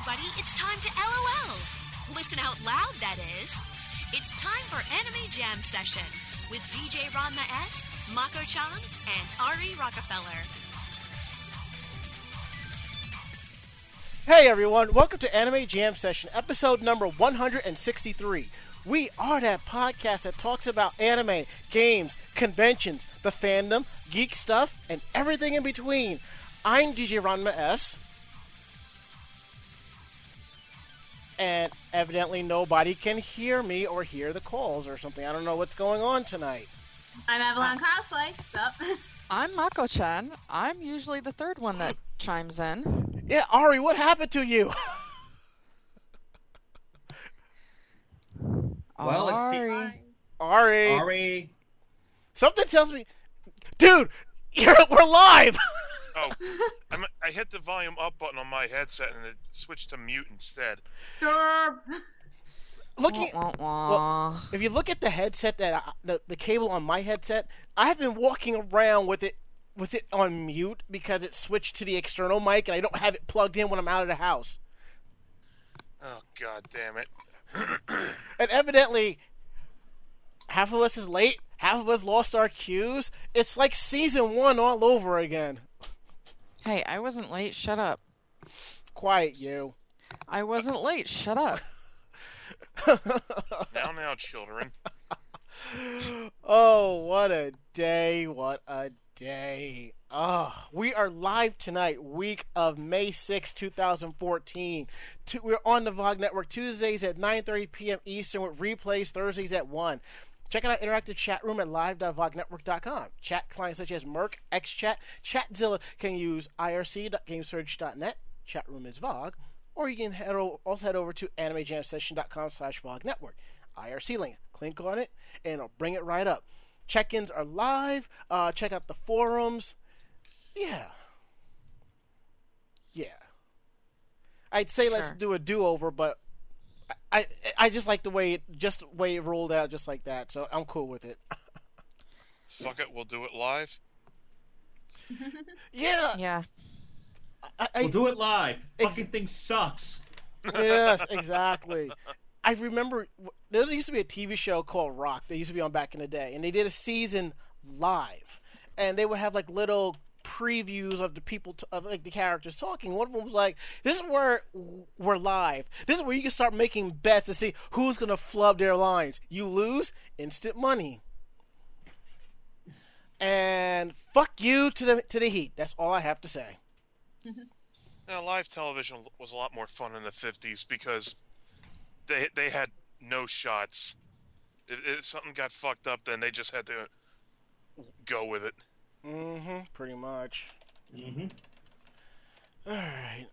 everybody. It's time to LOL. Listen out loud, that is. It's time for Anime Jam Session with DJ Ranma S, Mako Chan, and Ari Rockefeller. Hey everyone, welcome to Anime Jam Session, episode number 163. We are that podcast that talks about anime, games, conventions, the fandom, geek stuff, and everything in between. I'm DJ Ranma S. And evidently nobody can hear me or hear the calls or something. I don't know what's going on tonight. I'm Avalon Cosplay. Sup? I'm Mako Chan. I'm usually the third one that chimes in. Yeah, Ari, what happened to you? Well, let's see. Ari. Ari. Ari, Something tells me. Dude, you're, we're live! Oh, I'm, I hit the volume up button on my headset and it switched to mute instead. Derp. Looking. Wah, wah, wah. If you look at the headset that I, the the cable on my headset, I've been walking around with it with it on mute because it switched to the external mic and I don't have it plugged in when I'm out of the house. Oh god damn it! And evidently, half of us is late, half of us lost our cues. It's like season one all over again. Hey, I wasn't late. Shut up. Quiet, you. I wasn't late. Shut up. Now, now, children. Oh, what a day! What a day! Oh, we are live tonight, week of May 6, 2014. We're on the VOG Network Tuesdays at 9.30 p.m. Eastern with replays Thursdays at 1. Check out our interactive chat room at live.vognetwork.com. Chat clients such as mIRC, XChat, Chatzilla can use irc.gamesurge.net. Chat room is VOG. Or you can head o- also head over to animejamsession.com slash VOG Network. IRC link. Click on it, and it'll bring it right up. Check-ins are live. Uh, check out the forums. Yeah. Yeah. I'd say let's do a do-over, but I, I I just like the way it just the way it rolled out just like that, so I'm cool with it. Fuck it, we'll do it live. Yeah. Yeah. I, I, we'll do it live. Ex- Fucking thing sucks. yes, exactly. I remember there used to be a TV show called Rock. that used to be on back in the day, and they did a season live, and they would have like little previews of the people t- of like the characters talking. One of them was like, "This is where we're live. This is where you can start making bets to see who's gonna flub their lines. You lose, instant money." And fuck you to the to the Heat. That's all I have to say. Now, live television was a lot more fun in the '50s because they they had no shots. If, if something got fucked up, then they just had to go with it. Mm-hmm. Pretty much. hmm All right.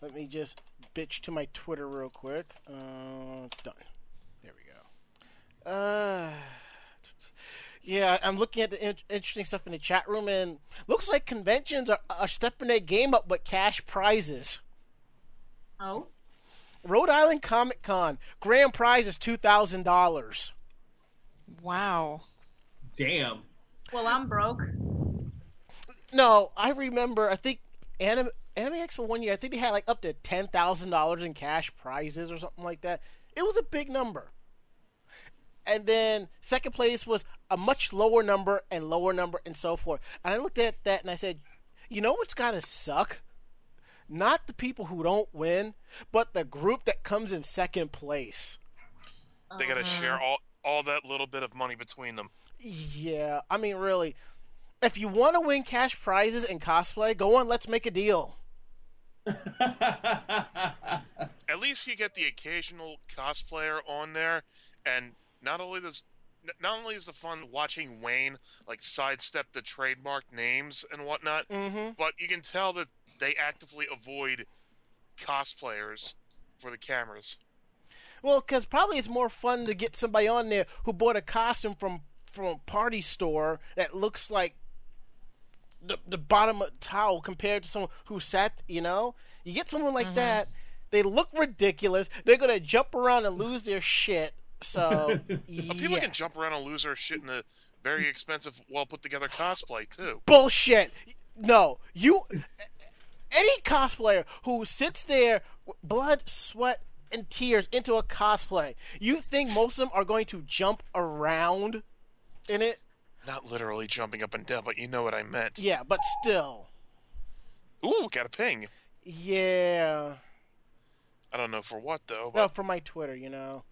Let me just bitch to my Twitter real quick. Uh, done. There we go. Uh, yeah, I'm looking at the in- interesting stuff in the chat room, and looks like conventions are, are stepping their game up with cash prizes. Oh. Rhode Island Comic Con grand prize is two thousand dollars. Wow. Damn. Well, I'm broke. No, I remember. I think Anime Anime Expo one year. I think they had like up to ten thousand dollars in cash prizes or something like that. It was a big number. And then second place was a much lower number and lower number and so forth. And I looked at that and I said, you know what's gotta suck? Not the people who don't win, but the group that comes in second place. They got to uh-huh. share all all that little bit of money between them. Yeah, I mean, really, if you want to win cash prizes in cosplay, go on. Let's make a deal. At least you get the occasional cosplayer on there, and not only does not only is the fun watching Wayne like sidestep the trademark names and whatnot, Mm-hmm. but you can tell that they actively avoid cosplayers for the cameras. Well, because probably it's more fun to get somebody on there who bought a costume from from a party store that looks like the the bottom of a towel compared to someone who sat. You know, you get someone like mm-hmm. that. They look ridiculous. They're gonna jump around and lose their shit. So But people can jump around and lose their shit in a very expensive, well put together cosplay too. bullshit. No, you. any cosplayer who sits there, blood, sweat, and tears into a cosplay, you think most of them are going to jump around in it? Not literally jumping up and down, but you know what I meant. Yeah, but still. Ooh, got a ping. Yeah. I don't know for what though. No, for my Twitter, you know.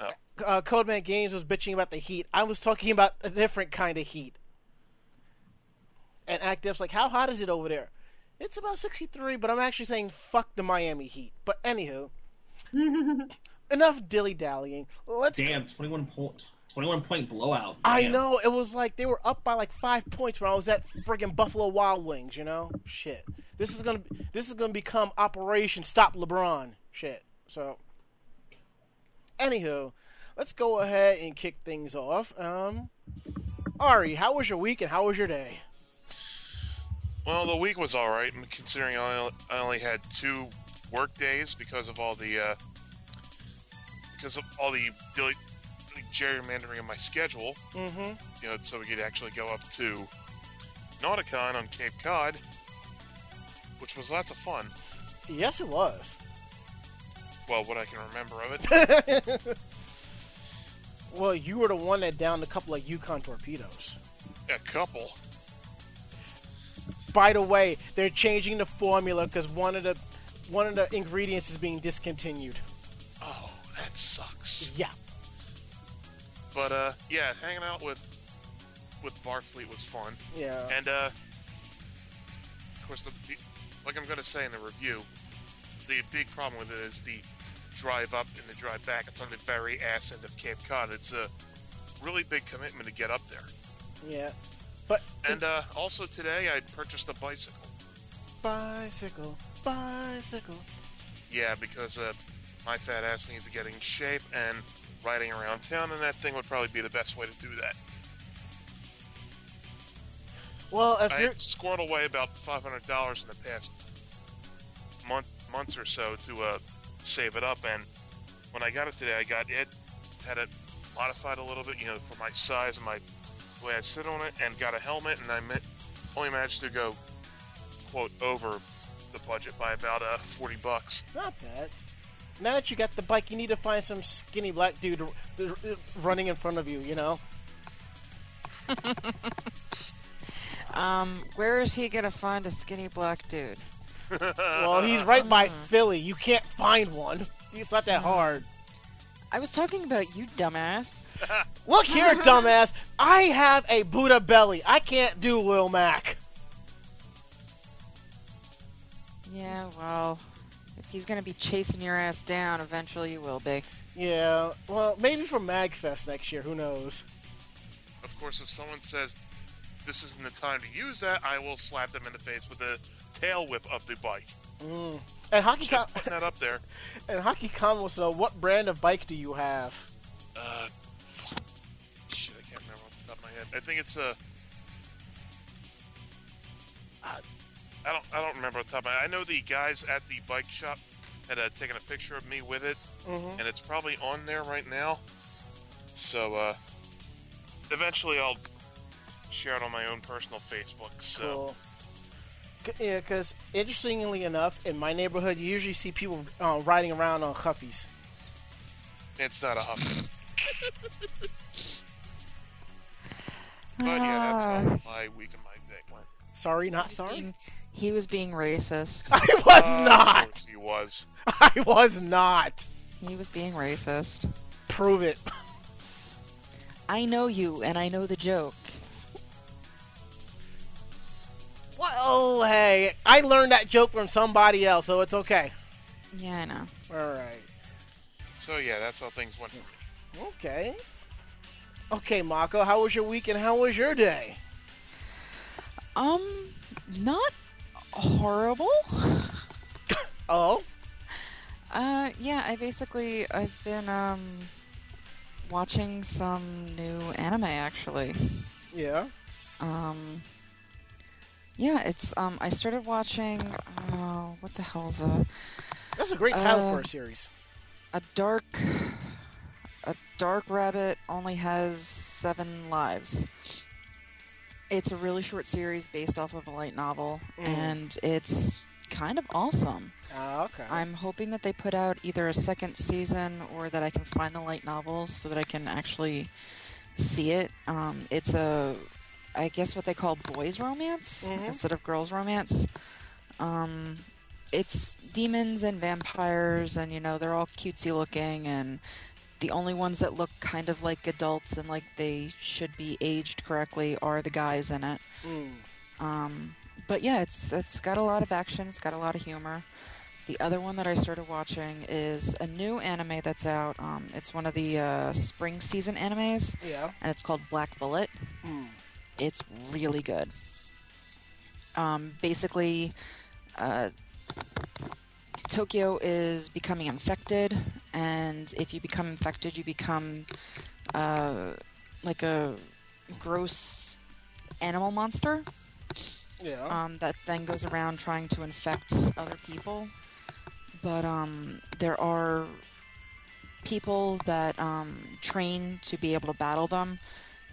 Oh. Uh, Codeman Games was bitching about the heat. I was talking about a different kind of heat. And Active's like, how hot is it over there? It's about 63, but I'm actually saying fuck the Miami Heat. But anywho, enough dilly dallying. Let's. Damn, 21 point, 21 point blowout. I know it was like they were up by like five points when I was at friggin' Buffalo Wild Wings. You know, shit. This is gonna this is gonna become Operation Stop LeBron. Shit. So, anywho, let's go ahead and kick things off. Um, Ari, how was your week and how was your day? well, the week was all right, considering I only, I only had two work days because of all the uh, because of all the gerrymandering of my schedule. Mm-hmm. You know, so we could actually go up to Nauticon on Cape Cod, which was lots of fun. Yes, it was. Well, what I can remember of it. well, you were the one that downed a couple of Yukon torpedoes. A couple. By the way, they're changing the formula because one of the one of the ingredients is being discontinued. Oh, that sucks. Yeah. But uh, yeah, hanging out with with Barfleet was fun, Yeah. and uh, of course, the, the like I'm gonna say in the review, the big problem with it is the drive up and the drive back. It's on the very ass end of Cape Cod. It's a really big commitment to get up there. Yeah. But And uh, also today, I purchased a bicycle. bicycle, bicycle. Yeah, because uh, my fat ass needs to get in shape, and riding around town and that thing would probably be the best way to do that. Well, if I you're away about five hundred dollars in the past month months or so to uh, save it up, and when I got it today, I got it had it modified a little bit, you know, for my size and my way I sit on it, and got a helmet, and I ma- only managed to go quote over the budget by about uh, forty bucks. not bad. Now that you got the bike, you need to find some skinny black dude r- r- running in front of you. You know. Um, where is he gonna find a skinny black dude? Well, he's right by Philly. You can't find one. It's not that hard. I was talking about you, dumbass. Look here, dumbass. I have a Buddha belly. I can't do Lil Mac. Yeah, well, he's gonna be chasing your ass down, eventually you will be. Yeah. Well, maybe for Magfest next year. Who knows? Of course, if someone says this isn't the time to use that, I will slap them in the face with the tail whip of the bike. Mm. And Hockey Com- Just putting that up there. and Hockey Com wants to know what brand of bike do you have? Uh, shit, I can't remember off the top of my head. I think it's a. I I don't. I don't remember off the top of my head. I know the guys at the bike shop had uh, taken a picture of me with it, Mm-hmm. and it's probably on there right now. So, uh, eventually I'll share it on my own personal Facebook. So, Cool. Yeah, because interestingly enough, in my neighborhood, you usually see people uh, riding around on Huffies. it's not a Huffy. but yeah, that's Ah, how my week and my day went. Sorry, not sorry. Being- he was being racist. I was Uh, not. He was. I was not. He was being racist. Prove it. I know you, and I know the joke. Well, hey, I learned that joke from somebody else, so it's okay. Yeah, I know. All right. So yeah, that's how things went. Okay. Okay, Mako, how was your week and how was your day? Um, not horrible. Oh, Uh, yeah, I basically I've been um watching some new anime actually. yeah. Um, yeah, it's um I started watching uh what the hell's a That's a great title for Uh, a series. a dark a dark rabbit only has seven lives. It's a really short series based off of a light novel, Mm. and it's kind of awesome. Oh, okay. I'm hoping that they put out either a second season or that I can find the light novels so that I can actually see it. Um, it's a, I guess what they call boys' romance Mhm. instead of girls' romance. Um, it's demons and vampires, and you know they're all cutesy looking, and the only ones that look kind of like adults and like they should be aged correctly are the guys in it. Mm. Um, but yeah, it's it's got a lot of action. It's got a lot of humor. The other one that I started watching is a new anime that's out. Um, it's one of the uh, spring season animes, Yeah. and it's called Black Bullet. Mm. It's really good. Um, basically, uh, Tokyo is becoming infected, and if you become infected, you become uh, like a gross animal monster Yeah. um, that then goes around trying to infect other people. But um, there are people that um, train to be able to battle them,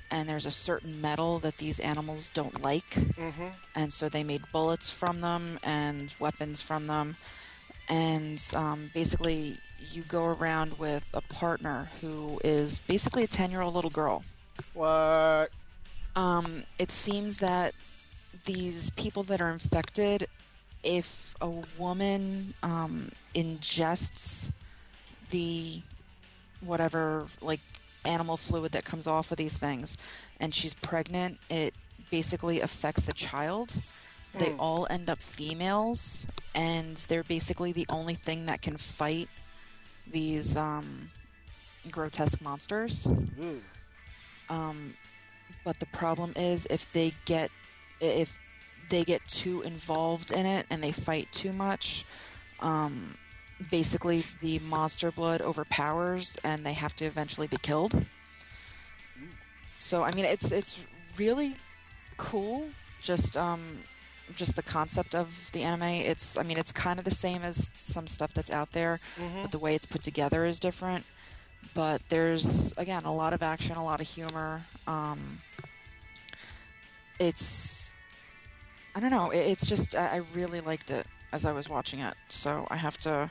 and there's a certain metal that these animals don't like, mm-hmm. and so they made bullets from them and weapons from them. And um, basically, you go around with a partner who is basically a 10 year old little girl. What? Um, it seems that these people that are infected, if a woman um, ingests the whatever like animal fluid that comes off of these things, and she's pregnant, it basically affects the child. They Hmm. all end up females, and they're basically the only thing that can fight these um, grotesque monsters. Ooh. Um, but the problem is if they get if they get too involved in it and they fight too much, um, basically the monster blood overpowers and they have to eventually be killed. So I mean, it's it's really cool. Just um, just the concept of the anime. It's I mean, it's kind of the same as some stuff that's out there, Mhm. but the way it's put together is different. But there's again a lot of action, a lot of humor. Um, it's I don't know. It's just I I really liked it as I was watching it, so I have to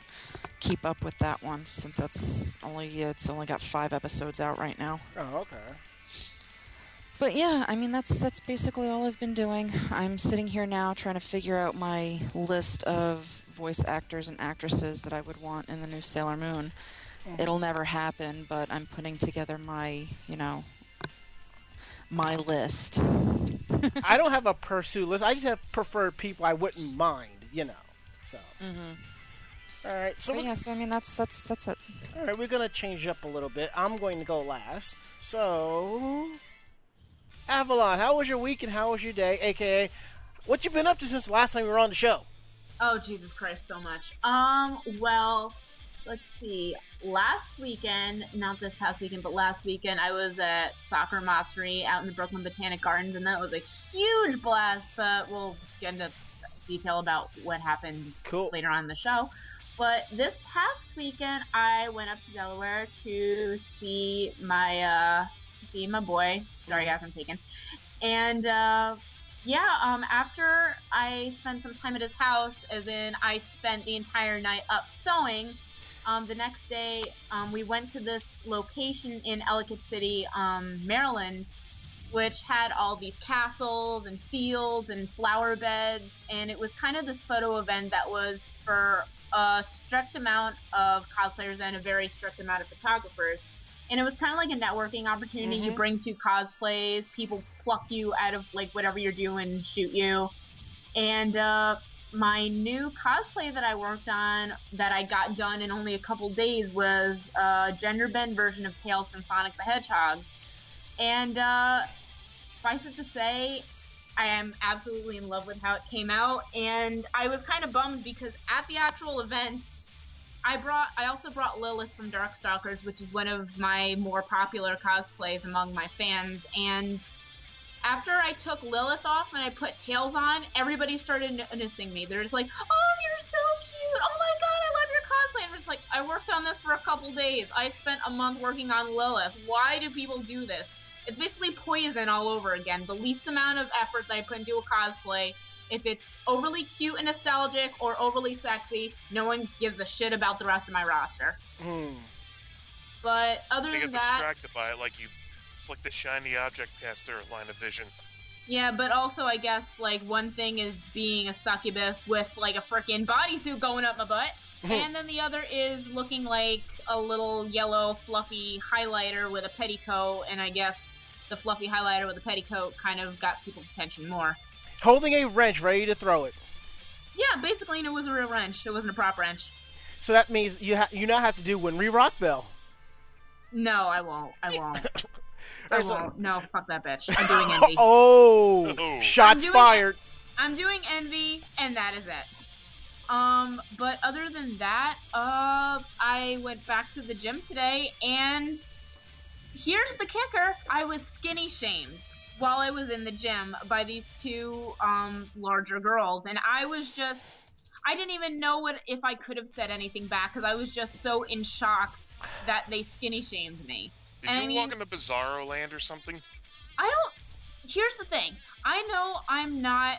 keep up with that one since that's only it's only got five episodes out right now. Oh, okay. But yeah, I mean that's that's basically all I've been doing. I'm sitting here now trying to figure out my list of voice actors and actresses that I would want in the new Sailor Moon. It'll never happen, but I'm putting together my, you know, my list. I don't have a pursue list. I just have preferred people I wouldn't mind, you know. So, Mm-hmm. all right. So, yeah, so I mean that's that's that's it. all right, we're gonna change up a little bit. I'm going to go last. So, Avalon, how was your week and how was your day? AKA, what you been up to since the last time we were on the show? Oh Jesus Christ, so much. Um, well, let's see. Last weekend, not this past weekend, but last weekend, I was at Sakura Matsuri out in the Brooklyn Botanic Gardens, and that was a huge blast. But we'll get into detail about what happened Cool. later on in the show. But this past weekend, I went up to Delaware to see my uh, my boy. Sorry, I'm taken. And uh, yeah, um, after I spent some time at his house, as in I spent the entire night up sewing. Um, the next day, um, we went to this location in Ellicott City, um, Maryland, which had all these castles and fields and flower beds, and it was kind of this photo event that was for a strict amount of cosplayers and a very strict amount of photographers. And it was kind of like a networking opportunity. You Mhm. bring two cosplays, people pluck you out of like whatever you're doing, shoot you. And uh, my new cosplay that I worked on, that I got done in only a couple days, was a gender bend version of Tails from Sonic the Hedgehog. And uh, suffice it to say, I am absolutely in love with how it came out, and I was kind of bummed because at the actual event, I brought I also brought Lilith from Darkstalkers, which is one of my more popular cosplays among my fans, and after I took Lilith off and I put Tails on, everybody started noticing me. They're just like, "Oh, you're so cute! Oh my god, I love your cosplay!" And it's like, I worked on this for a couple days. I spent a month working on Lilith. Why do people do this? It's basically poison all over again. The least amount of effort that I put into a cosplay If it's overly cute and nostalgic or overly sexy, no one gives a shit about the rest of my roster. Hmm. But other They than get that, distracted by it, like you flick the shiny object past their line of vision. yeah. But also, I guess like one thing is being a succubus with like a freaking bodysuit going up my butt, and then the other is looking like a little yellow fluffy highlighter with a petticoat. And I guess the fluffy highlighter with a petticoat kind of got people's attention more. Holding a wrench, ready to throw it. Yeah, basically, and it was a real wrench. It wasn't a prop wrench. So that means you ha- you now have to do Winry Rockbell. No, I won't. I won't. I won't. No, fuck that bitch. I'm doing envy. oh, Oh. shots I'm doing fired. I'm doing envy, and that is it. Um, but other than that, uh, I went back to the gym today, and here's the kicker: I was skinny shamed while I was in the gym by these two um larger girls, and I was just. I didn't even know what if I could have said anything back because I was just so in shock that they skinny shamed me. Did And I you mean- walk into Bizarro Land or something? I don't. Here's the thing. I know I'm not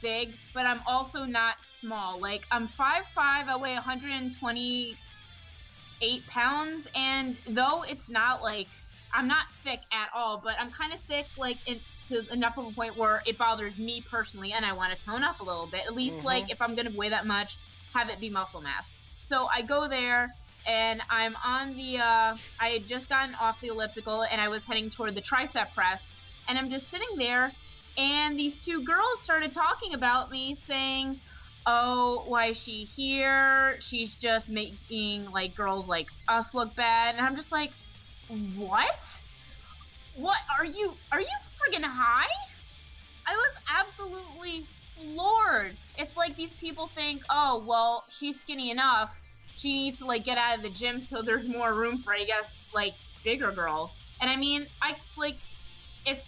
big, but I'm also not small. Like I'm 5'5", I weigh 128 pounds, and though it's not like I'm not thick at all, but I'm kind of thick, like in, to enough of a point where it bothers me personally, and I want to tone up a little bit. At least, Mhm. like if I'm gonna weigh that much, have it be muscle mass. So I go there. And I'm on the, uh, I had just gotten off the elliptical and I was heading toward the tricep press. And I'm just sitting there and these two girls started talking about me saying, oh, why is she here? She's just making like girls like us look bad. And I'm just like, what? What are you? Are you friggin' high? I was absolutely floored. It's like these people think, oh, well, she's skinny enough. She needs to like get out of the gym so there's more room for, I guess, like bigger girls. And I mean, I like, it's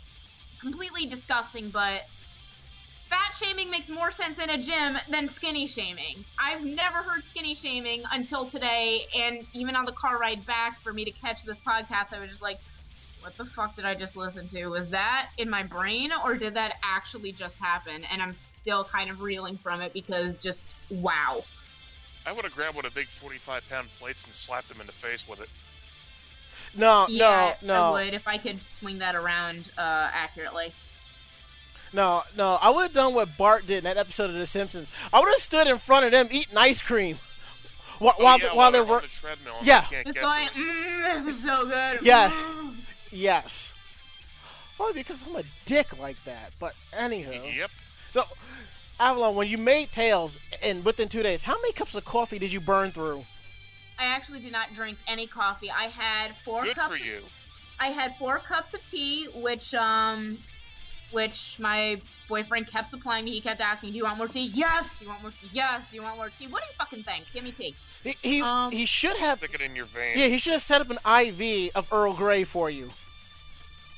completely disgusting, but fat shaming makes more sense in a gym than skinny shaming. I've never heard skinny shaming until today, and even on the car ride back for me to catch this podcast, I was just like, what the fuck did I just listen to? Was that in my brain, or did that actually just happen? And I'm still kind of reeling from it because just wow. I would have grabbed one of the big 45 pound plates and slapped him in the face with it. No, yeah, no, no, I would if I could swing that around uh, accurately. No, no. I would have done what Bart did in that episode of The Simpsons. I would have stood in front of them eating ice cream while Oh, while, yeah, while they they're were. on the treadmill. Yeah. they can't Just get going, mm, this is so good. Yes. Mm. Yes. Well, because I'm a dick like that. But anywho, Yep. so Avalon, when you made Tails, and within two days, how many cups of coffee did you burn through? I actually did not drink any coffee. I had four Good cups. for you. I had four cups of tea, which um, which my boyfriend kept supplying me. He kept asking, "Do you want more tea? Yes. Do you want more tea? Yes. Do you want more tea? What do you fucking think? Give me tea." He he, Um, he should have. Stick it in your vein. Yeah, he should have set up an IV of Earl Grey for you.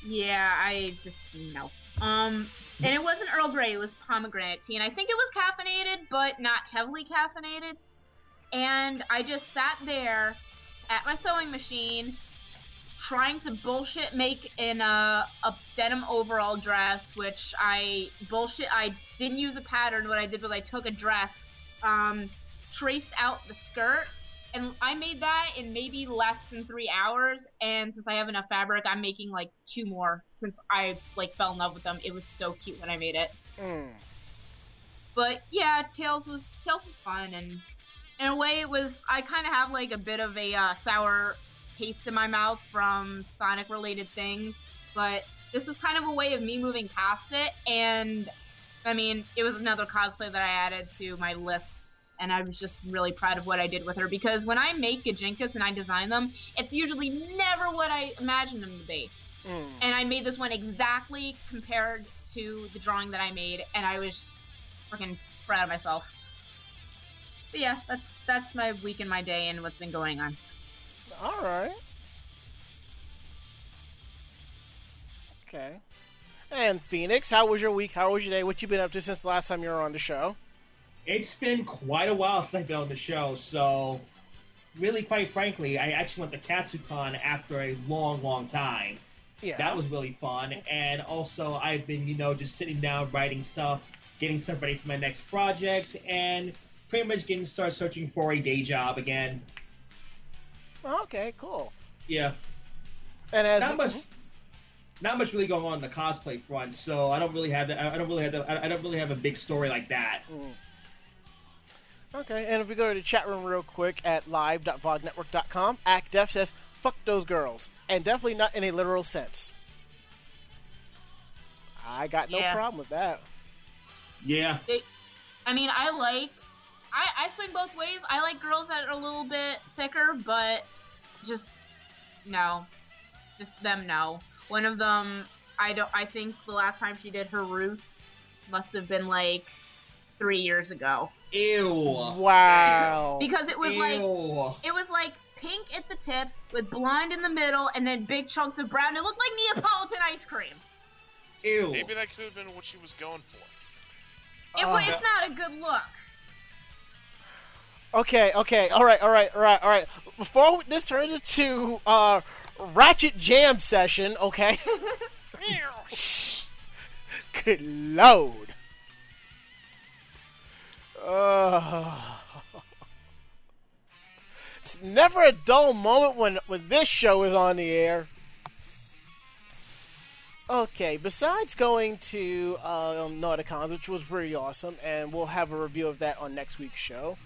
Yeah, I just no. Um, and it wasn't Earl Grey. It was pomegranate tea, and I think it was caffeinated, but not heavily caffeinated. And I just sat there at my sewing machine, trying to bullshit make in a, a denim overall dress, which I bullshit. I didn't use a pattern. What I did was I took a dress, um, traced out the skirt, and I made that in maybe less than three hours. And since I have enough fabric, I'm making like two more since I like fell in love with them. It was so cute when I made it. Mm. But yeah, Tails was Tails was fun, and in a way, it was. I kind of have like a bit of a uh, sour taste in my mouth from Sonic related things, but this was kind of a way of me moving past it. And I mean, it was another cosplay that I added to my list. And I was just really proud of what I did with her because when I make Gijinkas and I design them, it's usually never what I imagine them to be Mm. and I made this one exactly compared to the drawing that I made, and I was freaking proud of myself. But yeah, that's that's my week and my day and what's been going on. All right. Okay. And Phoenix, how was your week? How was your day? What you been up to since the last time you were on the show? It's been quite a while since I've been on the show, so really, quite frankly, I actually went to KatsuCon after a long, long time. Yeah. That was really fun, and also I've been, you know, just sitting down writing stuff getting stuff ready for my next project, and pretty much getting start searching for a day job again. Okay, cool. Yeah, And as not much. Not much really going on in the cosplay front, so I don't really have that. I don't really have that. I don't really have a big story like that. Mm. Okay, and if we go to the chat room real quick at live.vognetwork.com, ActDef says, fuck those girls. And definitely not in a literal sense. I got no Yeah. problem with that. Yeah, They, I mean, I like. I, I swing both ways. I like girls that are a little bit thicker, but just no, just them no. One of them, I don't. I think the last time she did her roots must have been like three years ago ew, Wow. because it was like it was like pink at the tips with blonde in the middle and then big chunks of brown. It looked like Neapolitan ice cream. Ew. Maybe that could have been what she was going for. It, Uh, it's not a good look. Okay, okay, all right, all right, all right, all right. Before this turns into uh, Ratchet Jam session, okay? Good lord. Uh, it's never a dull moment when, when this show is on the air. Okay, besides going to uh, Nauticons, which was pretty awesome, and we'll have a review of that on next week's show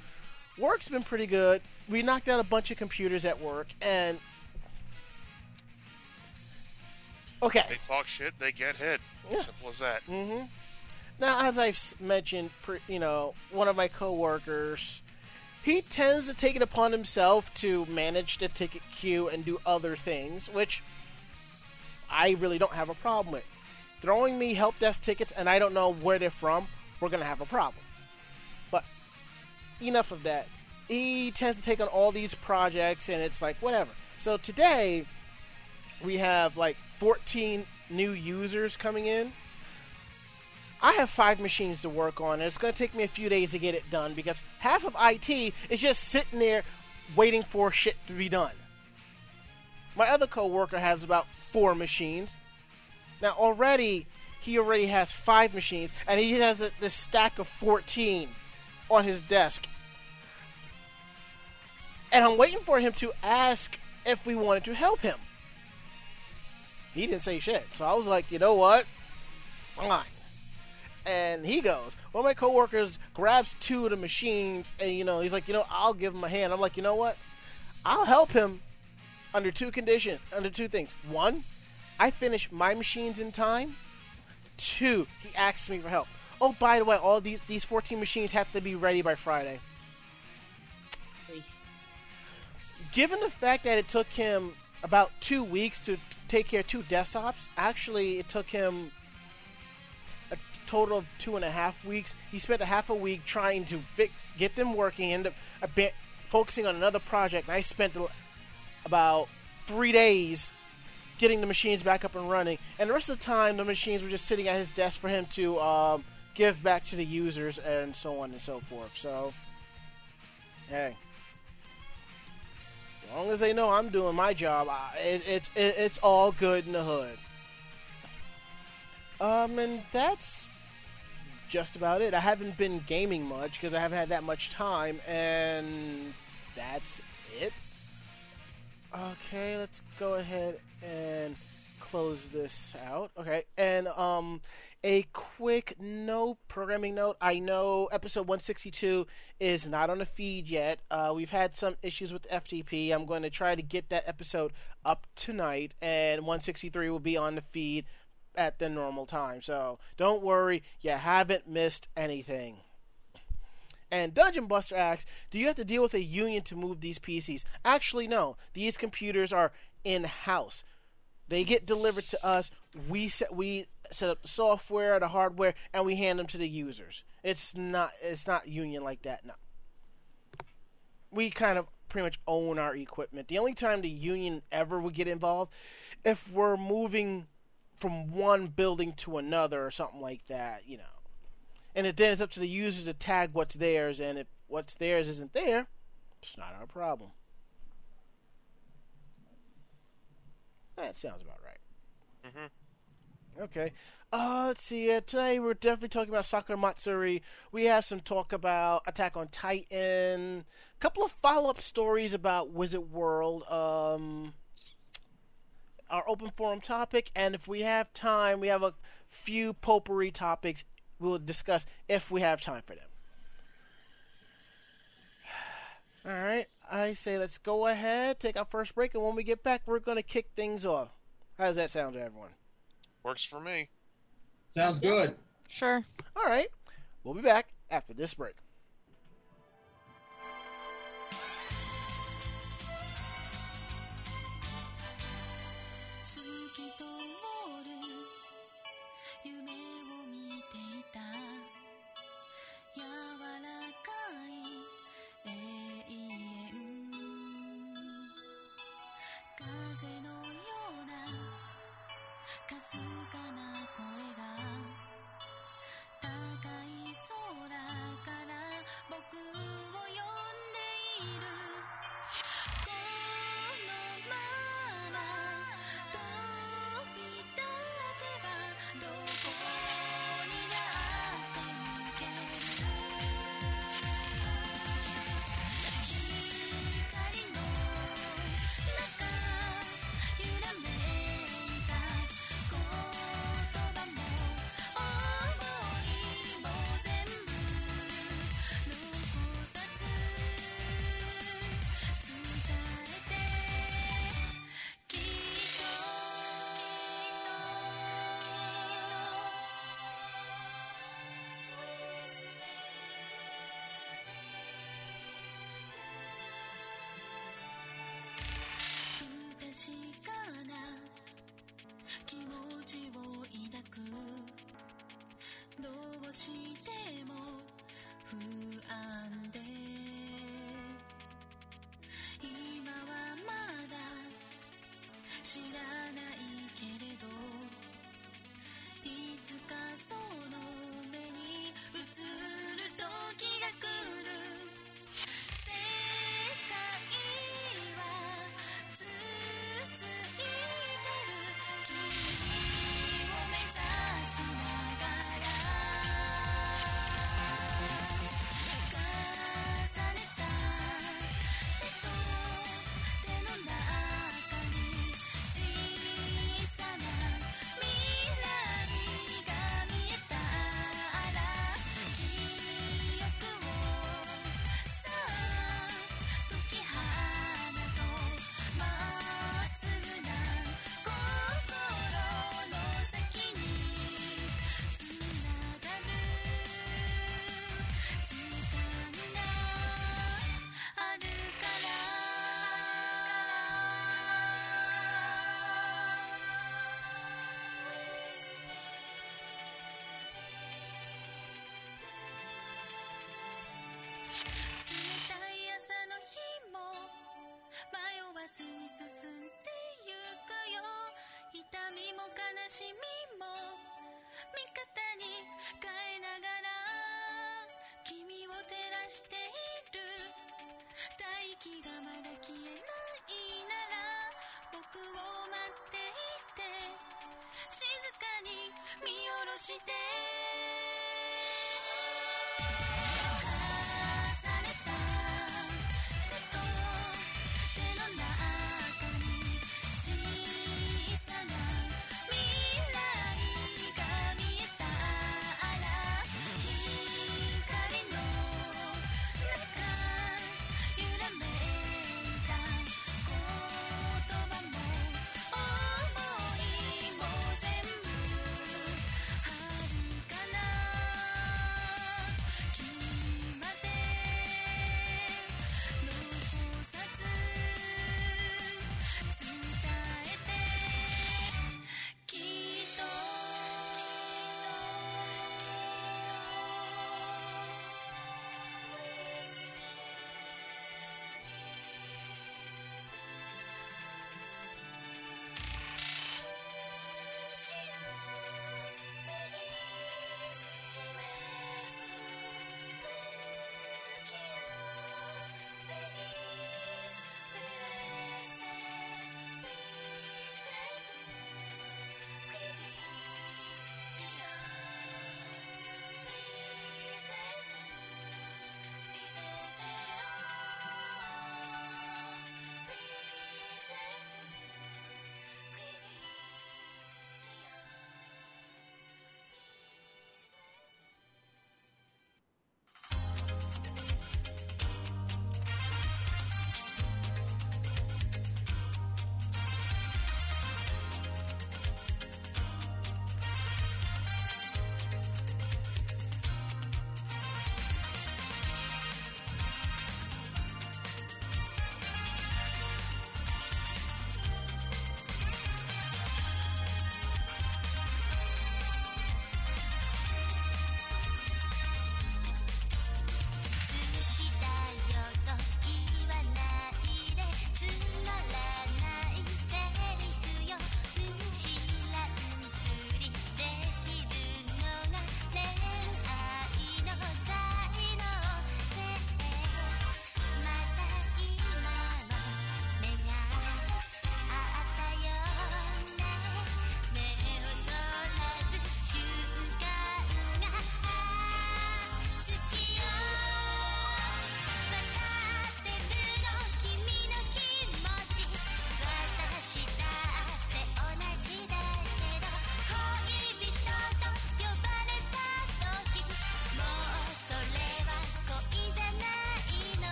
work's been pretty good. We knocked out a bunch of computers at work, and okay. They talk shit, they get hit. Yeah. Simple as that. Mm-hmm. Now, as I've mentioned, you know, one of my coworkers, he tends to take it upon himself to manage the ticket queue and do other things, which I really don't have a problem with. Throwing me help desk tickets and I don't know where they're from, we're gonna have a problem. Enough of that. He tends to take on all these projects and it's like whatever. So today we have like 14 new users coming in. I have five machines to work on, and it's going to take me a few days to get it done because half of IT is just sitting there waiting for shit to be done. My other coworker has about four machines. Now already, he already has five machines, and he has a, this stack of 14 on his desk. And I'm waiting for him to ask if we wanted to help him. He didn't say shit, so I was like, you know what? Fine and he goes. One of my coworkers grabs two of the machines, and you know, he's like, you know, I'll give him a hand. I'm like, you know what? I'll help him under two conditions, under two things. One, I finish my machines in time. Two, he asks me for help. Oh, by the way, all these these 14 machines have to be ready by Friday. Given the fact that it took him about two weeks to take care of two desktops, actually, it took him a total of two and a half weeks. He spent a half a week trying to fix, get them working, end up a bit focusing on another project. And I spent about three days getting the machines back up and running, and the rest of the time the machines were just sitting at his desk for him to um, give back to the users and so on and so forth. So, hey. As long as they know I'm doing my job, I, it, it's it, it's all good in the hood. Um, and that's just about it. I haven't been gaming much because I haven't had that much time, and that's it. Okay, let's go ahead and close this out. Okay, and um, a quick no programming note. I know episode 162 is not on the feed yet. Uh, we've had some issues with FTP. I'm going to try to get that episode up tonight, and 163 will be on the feed at the normal time. So don't worry, you haven't missed anything. And Dungeon Buster asks, do you have to deal with a union to move these PCs? Actually, no. These computers are in house. They get delivered to us. We set we set up the software, the hardware, and we hand them to the users. It's not it's not union like that. No. We kind of pretty much own our equipment. The only time the union ever would get involved if we're moving from one building to another or something like that, you know. And it then it's up to the users to tag what's theirs, and if what's theirs isn't there, it's not our problem. That sounds about right. Mhm. Okay. Uh, let's see. Uh, today we're definitely talking about Sakura Matsuri. We have some talk about Attack on Titan. A couple of follow-up stories about Wizard World. Um, our open forum topic, and if we have time, we have a few potpourri topics we'll discuss if we have time for them. All right, I say let's go ahead, take our first break, and when we get back, we're going to kick things off. How does that sound to everyone? Works for me. Sounds good. Sure. All right. We'll be back after this break. 確かな。気持ちを抱く。どうしても不安でして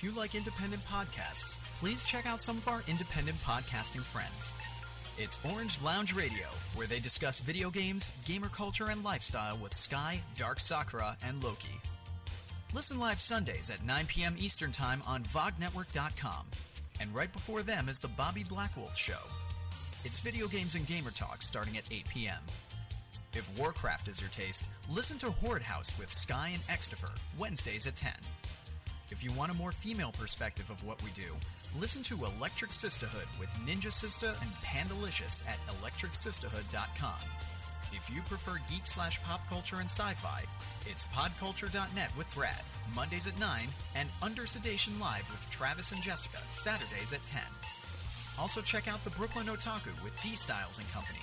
If you like independent podcasts, please check out some of our independent podcasting friends. It's Orange Lounge Radio, where they discuss video games, gamer culture, and lifestyle with Sky, Dark Sakura, and Loki. Listen live Sundays at 9 p.m. Eastern Time on VogNetwork.com. And right before them is the Bobby Blackwolf Show. It's video games and gamer talk starting at 8 p.m. If Warcraft is your taste, listen to Horde House with Sky and Extifer, Wednesdays at 10. If you want a more female perspective of what we do, listen to Electric Sisterhood with Ninja Sista and Pandalicious at electricsisterhood.com. If you prefer geek slash pop culture and sci-fi, it's podculture.net with Brad, Mondays at 9, and Under Sedation Live with Travis and Jessica, Saturdays at 10. Also check out the Brooklyn Otaku with D Styles and Company.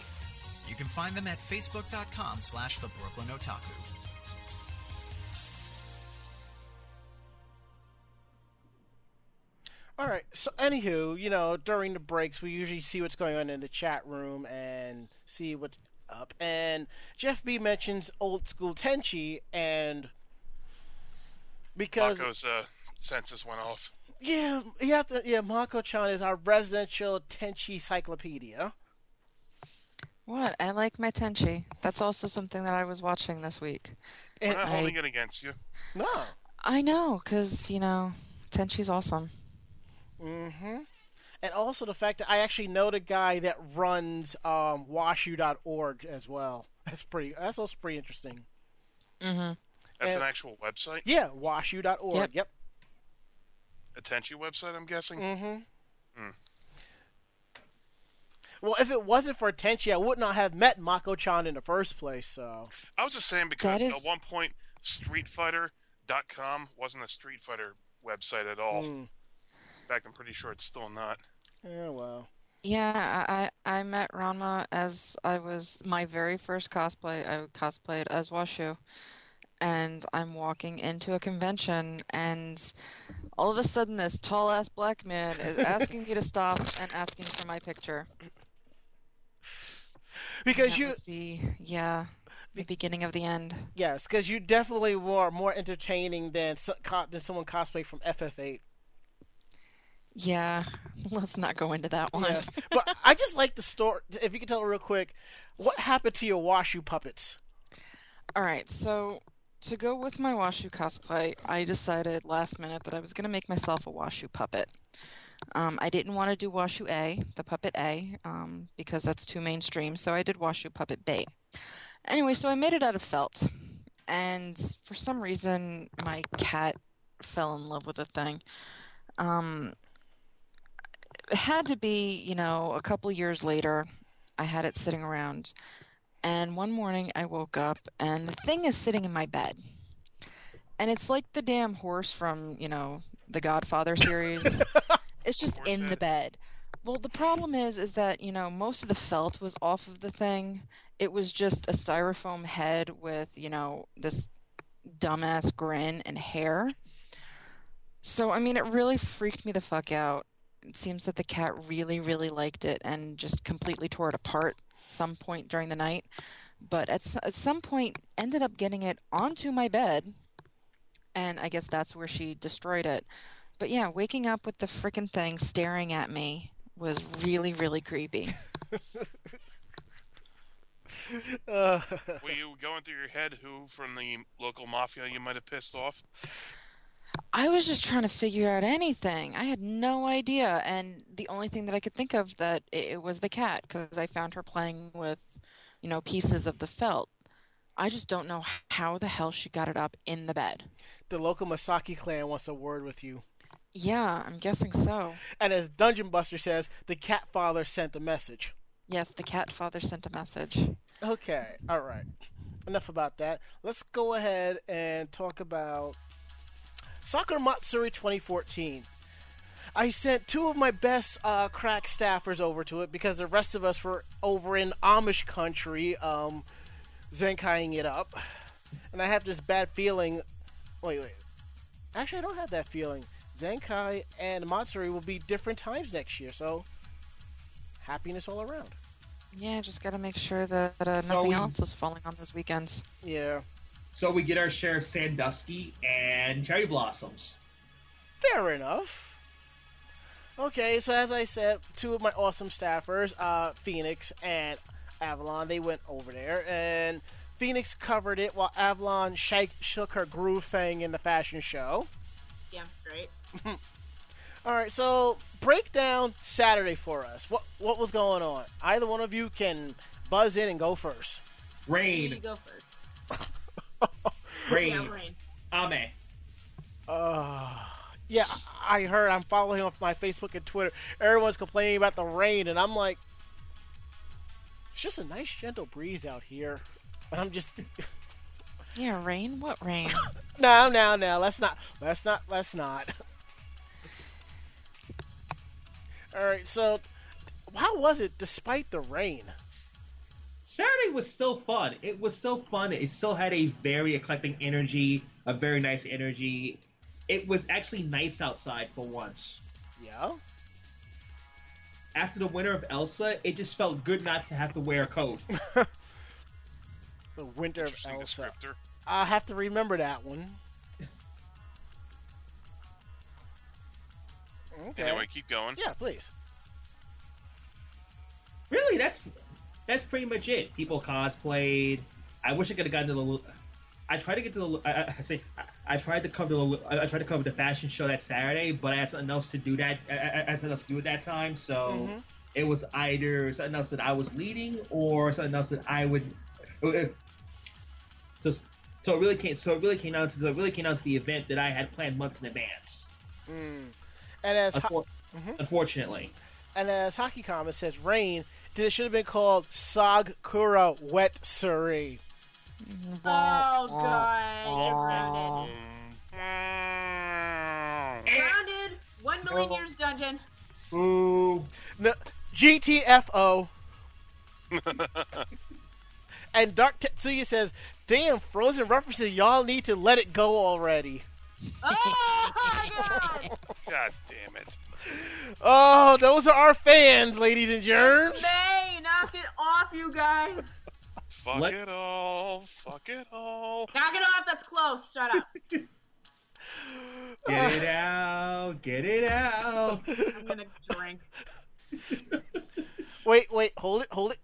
You can find them at facebook.com slash the Brooklyn Otaku. So, anywho, you know, during the breaks, we usually see what's going on in the chat room and see what's up. And Jeff B mentions old school Tenchi, and because Mako's uh, senses went off. yeah, you have to, yeah, Mako-chan is our residential Tenchi encyclopedia. What? I like my Tenchi. That's also something that I was watching this week. We're And not I- holding it against you. no, I know, because, you know, Tenchi's awesome. Mm-hmm. And also the fact that I actually know the guy that runs um, washu.org as well. That's pretty. That's also pretty interesting. Mm-hmm. That's And- an actual website, Yeah, washu.org. Yep. yep. a Tenchi website, I'm guessing. Mm-hmm. Hmm. Well, if it wasn't for Tenchi, I would not have met Mako-chan in the first place. So, I was just saying because That at one point, StreetFighter.com wasn't a Street Fighter website at all. mm, In fact, I'm pretty sure it's still not. yeah, wow. Yeah, I, I I met Ranma as I was my very first cosplay. I cosplayed as Washu, and I'm walking into a convention, and all of a sudden, this tall ass black man is asking me to stop and asking for my picture. because That you, was the yeah, the beginning of the end. yes, because you definitely were more entertaining than than someone cosplay from FF8. Yeah, let's not go into that one. Yes, but I just like the story. If you could tell real quick, what happened to your Washu puppets? All right, so to go with my Washu cosplay, I decided last minute that I was going to make myself a Washu puppet. Um, I didn't want to do Washu A, the puppet A, um, because that's too mainstream, so I did Washu puppet B. Anyway, so I made it out of felt, and for some reason, my cat fell in love with the thing. Um, had to be, you know, a couple years later. I had it sitting around, and one morning I woke up and the thing is sitting in my bed. And it's like the damn horse from, you know, the Godfather series. it's just Horse in the bed. Well, the problem is is that, you know, most of the felt was off of the thing. It was just a styrofoam head with, you know, this dumbass grin and hair. So, I mean, it really freaked me the fuck out. It seems that the cat really, really liked it and just completely tore it apart some point during the night. But at, at some point, ended up getting it onto my bed, and I guess that's where she destroyed it. But yeah, waking up with the freaking thing staring at me was really, really creepy. Uh, Were you going through your head who from the local mafia you might have pissed off? I was just trying to figure out anything. I had no idea, and the only thing that I could think of that it, was the cat because I found her playing with, you know, pieces of the felt. I just don't know how the hell she got it up in the bed. the local Masaki clan wants a word with you. Yeah, I'm guessing so. And as Dungeon Buster says, the cat father sent a message. Yes, the cat father sent a message. Okay, all right. Enough about that. Let's go ahead and talk about Sakura Matsuri 2014. I sent two of my best uh, crack staffers over to it because the rest of us were over in Amish country, um, Zenkaiing it up. And I have this bad feeling. Wait, wait. Actually, I don't have that feeling. Zenkai and Matsuri will be different times next year, so happiness all around. Yeah, just got to make sure that uh, So nothing we- else is falling on those weekends. Yeah. So we get our share of Sandusky and Cherry Blossoms. Fair enough. Okay, so as I said, two of my awesome staffers, uh, Phoenix and Avalon, they went over there, and Phoenix covered it while Avalon shake, shook her groove thing in the fashion show. Damn straight. All right, so break down Saturday for us. What what was going on? Either one of you can buzz in and go first. You Rain, go first. rain, Yeah, rain. Ame. Uh, yeah, I heard. I'm following on my Facebook and Twitter. Everyone's complaining about the rain, and I'm like, it's just a nice gentle breeze out here. And I'm just, Yeah, rain. What rain? no, no, no. Let's not. Let's not. Let's not. All right. So, how was it despite the rain? Saturday was still fun. It was still fun. It still had a very eclectic energy, a very nice energy. It was actually nice outside for once. Yeah. After the winter of Elsa, it just felt good not to have to wear a coat. The winter of Elsa. descriptor. I'll have to remember that one. Okay. Anyway, keep going. Yeah, please. really, that's that's pretty much it. People cosplayed. I wish I could have gotten to the. I tried to get to the. I, I- say I, I tried to cover the. I I tried to cover the fashion show that Saturday, but I had something else to do that. I, I had something else to do at that time, so Mhm. it was either something else that I was leading or something else that I would. So, so it really came. So it really came down to. So it really came down to the event that I had planned months in advance. Mm. And as ho- Unfor- Mhm. Unfortunately, and as Hockey Comment says, rain. It should have been called Sagkura Wet Suri. Oh god, it grounded. Grounded. One million years dungeon. ooh, No, GTFO. and Dark Tetsuya says, "Damn, Frozen references. Y'all need to let it go already." Oh god! God damn it. Oh, those are our fans, ladies and germs. May, knock it off, you guys. Fuck Let's- it all. Fuck it all. Knock it off. That's close. Shut up. get it out, get it out. I'm gonna drink. Wait, wait, hold it, hold it.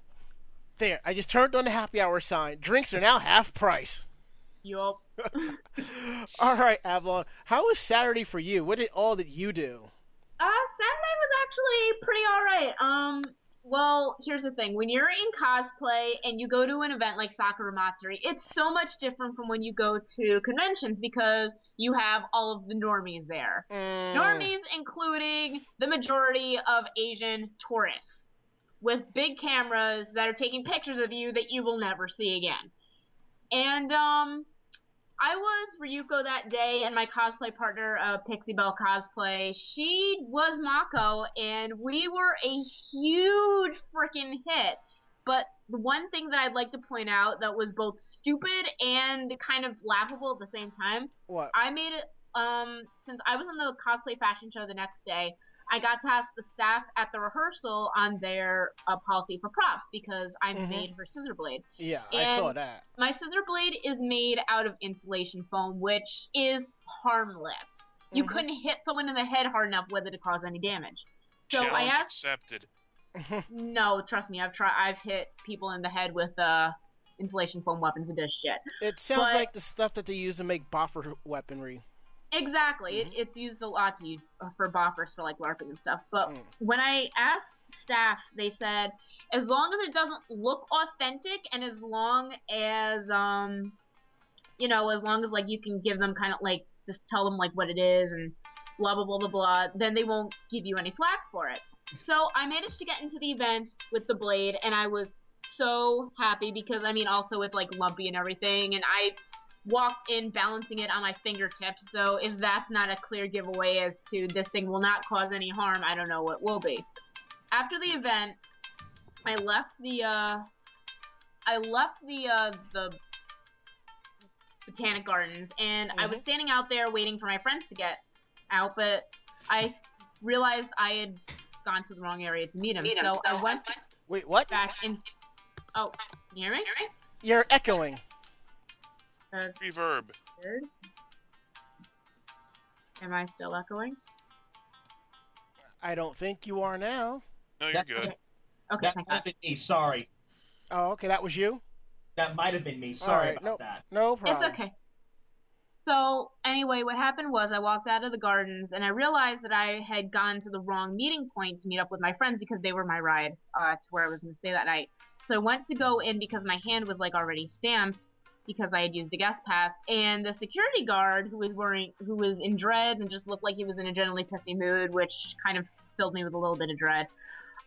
There, I just turned on the happy hour sign. Drinks are now half price. Yup. All right, Avalon. How was Saturday for you? What did all did you do? Uh, Saturday was actually pretty alright. Um, well, here's the thing. When you're in cosplay and you go to an event like Sakura Matsuri, it's so much different from when you go to conventions because you have all of the normies there. Mm, Normies including the majority of Asian tourists with big cameras that are taking pictures of you that you will never see again. And um I was Ryuko that day and my cosplay partner uh, Pixie Belle cosplay, she was Mako and we were a huge freaking hit. But the one thing that I'd like to point out that was both stupid and kind of laughable at the same time What? I made it um since I was on the cosplay fashion show the next day. I got to ask the staff at the rehearsal on their uh, policy for props because I Mhm. made her scissor blade. Yeah, I saw that. My scissor blade is made out of insulation foam, which is harmless. You Mhm. couldn't hit someone in the head hard enough with it to cause any damage. So I asked. accepted. No, trust me, I've tried. I've hit people in the head with uh, insulation foam weapons and does shit. It sounds But- like the stuff that they use to make boffer weaponry. Exactly. Mhm. It, it's used a lot to use for boppers for like LARPing and stuff. But Mm. when I asked staff, they said as long as it doesn't look authentic and as long as um, you know, as long as like you can give them kind of like just tell them like what it is and blah blah blah blah blah, then they won't give you any flack for it. So I managed to get into the event with the blade, and I was so happy because I mean also with like lumpy and everything, and I walked in balancing it on my fingertips. So if that's not a clear giveaway as to this thing will not cause any harm, I don't know what will be. After the event, I left the uh, I left the uh, the botanic gardens, and I was standing out there waiting for my friends to get out, but I realized I had gone to the wrong area to meet him. so, I went Wait, what? back in. Oh, you hear me? You're echoing. Uh, Reverb. Third. Am I still echoing? I don't think you are now. No, you're That- good. Okay, That thank might have been me. Sorry. Oh, okay, that was you. That might have been me. Sorry right, about nope. that. No problem. It's okay. So anyway, what happened was I walked out of the gardens and I realized that I had gone to the wrong meeting point to meet up with my friends because they were my ride uh, to where I was going to stay that night. So I went to go in because my hand was like already stamped because I had used a guest pass, and the security guard who was wearing who was in dread and just looked like he was in a generally pissy mood, which kind of filled me with a little bit of dread.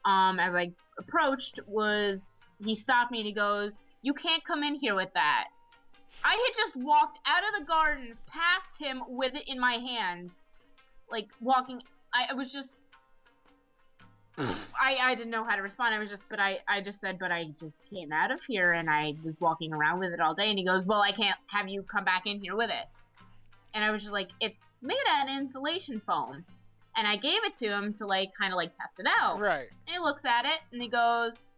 Um, as I approached, was he stopped me and he goes, "You can't come in here with that." I had just walked out of the gardens past him with it in my hands, like walking. I, I was just, I, I didn't know how to respond. I was just, but I, I just said, but I just came out of here and I was walking around with it all day. And he goes, well, I can't have you come back in here with it. And I was just like, it's made out of insulation foam. And I gave it to him to like kind of like test it out. Right. And he looks at it and he goes,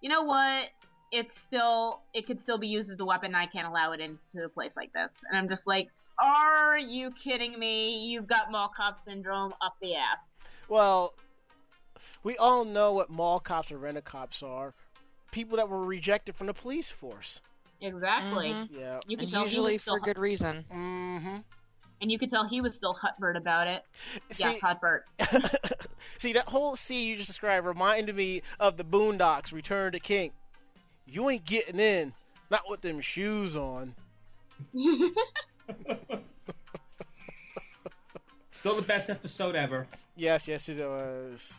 "You know what? It's still it could still be used as a weapon. I can't allow it into a place like this." And I'm just like, "Are you kidding me? You've got mall cop syndrome up the ass." Well, we all know what mall cops or rent a cops are. People that were rejected from the police force. Exactly. Mhm. Yeah. You could And tell usually was still for good reason. Mm-hmm. and you could tell he was still hutbert about it. See, yes, hutbert. see, that whole scene you just described reminded me of the Boondocks Return to King. You ain't getting in, not with them shoes on. Still the best episode ever. Yes, yes, it was.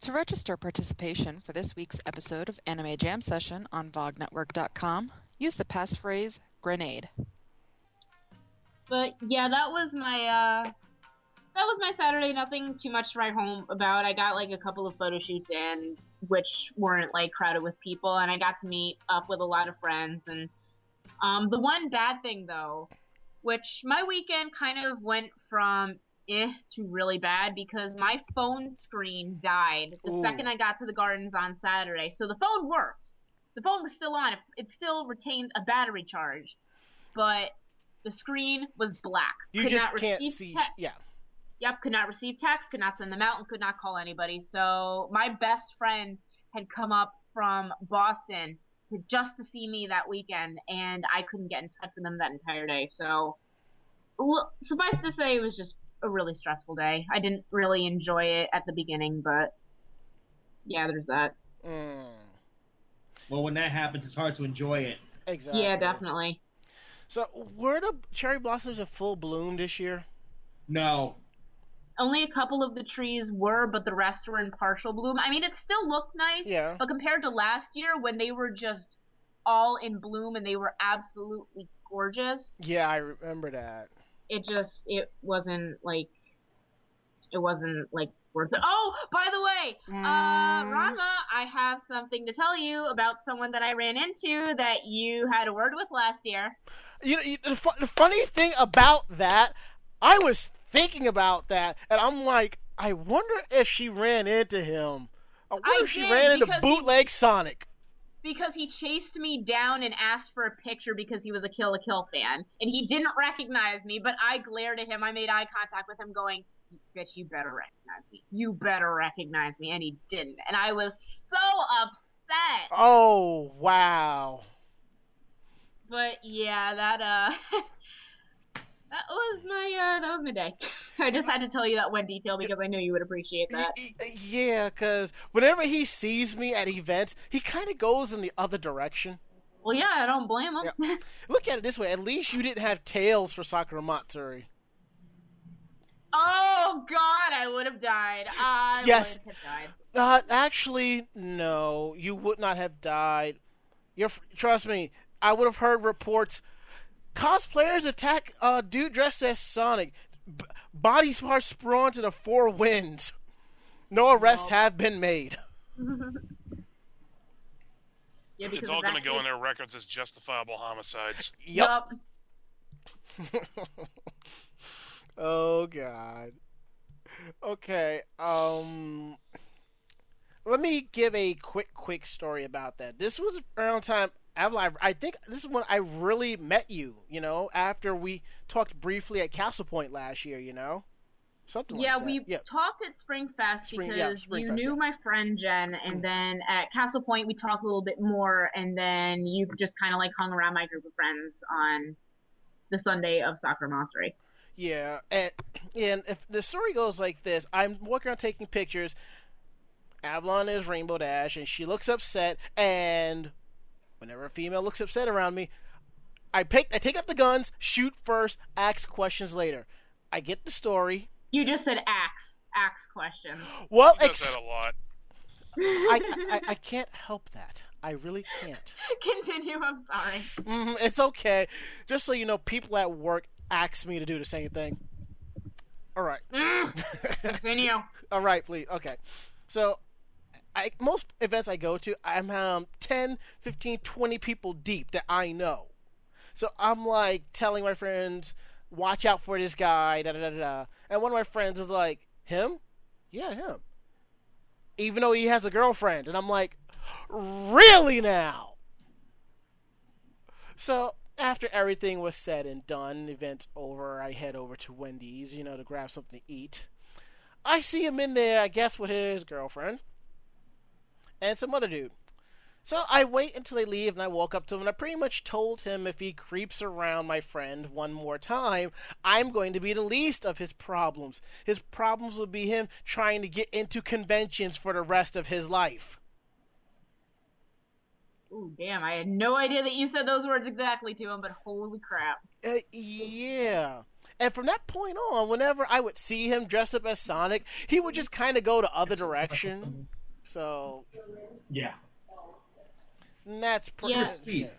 To register participation for this week's episode of Anime Jam Session on VogNetwork.com, use the passphrase grenade. But yeah, that was my uh that was my Saturday. Nothing too much to write home about. I got like a couple of photo shoots in, which weren't like crowded with people, and I got to meet up with a lot of friends. And um, the one bad thing though, which my weekend kind of went from eh to really bad because my phone screen died the Ooh. second I got to the gardens on Saturday. So the phone worked. The phone was still on. It, still retained a battery charge, but the screen was black. You Could just not can't see. te- yeah. Yep, could not receive text, could not send them out, and could not call anybody. So my best friend had come up from Boston to just to see me that weekend, and I couldn't get in touch with them that entire day. So, well, suffice to say, it was just a really stressful day. I didn't really enjoy it at the beginning, but yeah, there's that. Mm, Well, when that happens, it's hard to enjoy it. exactly. Yeah, definitely. So, were the cherry blossoms in full bloom this year? No. Only a couple of the trees were, but the rest were in partial bloom. I mean, it still looked nice. Yeah. But compared to last year when they were just all in bloom and they were absolutely gorgeous, Yeah, I remember that. It just it wasn't like it wasn't like worth it. Oh, by the way, uh Mm. Ranma, I have something to tell you about someone that I ran into that you had a word with last year. You know, the, fu- the funny thing about that, I was thinking about that, and I'm like, I wonder if she ran into him. I wonder I if she did, ran into because he- bootleg Sonic. Because he chased me down and asked for a picture because he was a Kill la Kill fan. And he didn't recognize me, but I glared at him. I made eye contact with him, going, Bitch, you better recognize me. You better recognize me. And he didn't. And I was so upset. Oh wow! But yeah, that uh that was my uh that was my day. I just had to tell you that one detail because I knew you would appreciate that. Yeah, because whenever he sees me at events, he kind of goes in the other direction. Well yeah, I don't blame him. Look at it this way: at least you didn't have tails for Sakura Matsuri. oh god, I would have died. I Yes. would have died. Uh, actually, no, you would not have died. You're, trust me, I would have heard reports. Cosplayers attack uh, dude dressed as Sonic. B- body parts sprawn to the four winds. No arrests Well. have been made. Yeah, It's all going to go in their records as justifiable homicides. Yup. Yup. Oh God. Okay. Um. Let me give a quick, quick story about that. This was around time Avalon, I think this is when I really met you. You know, after we talked briefly at Castle Point last year. You know, something yeah, like that. Yeah, we yeah. talked at Springfest Spring- because yeah, Springfest, you knew yeah. my friend Jen, and Mm. then at Castle Point we talked a little bit more, and then you just kind of like hung around my group of friends on the Sunday of Sakura Matsuri. Yeah, and and if the story goes like this, I'm walking around taking pictures. Avalon is Rainbow Dash, and she looks upset. And whenever a female looks upset around me, I pick, I take up the guns, shoot first, ask questions later. I get the story. You just said axe, axe questions. Well, He does ex- that a lot. I, I I can't help that. I really can't. Continue. I'm sorry. Mhm, it's okay. Just so you know, people at work ask me to do the same thing. All right. Mm, continue. All right, please. Okay. So, I most events I go to, I'm um, 10, 15, 20 people deep that I know. So I'm like telling my friends, watch out for this guy, da da da da. And one of my friends is like, him? Yeah, him. Even though he has a girlfriend. And I'm like, really now? So after everything was said and done, event's over, I head over to Wendy's, you know, to grab something to eat. I see him in there, I guess, with his girlfriend and some other dude. So I wait until they leave and I walk up to him and I pretty much told him if he creeps around my friend one more time, I'm going to be the least of his problems. His problems will be him trying to get into conventions for the rest of his life. Ooh, damn! I had no idea that you said those words exactly to him, but holy crap! Uh, yeah. And from that point on, whenever I would see him dressed up as Sonic, he would just kind of go the other direction. So Yeah. and that's pretty. Yeah. Steve.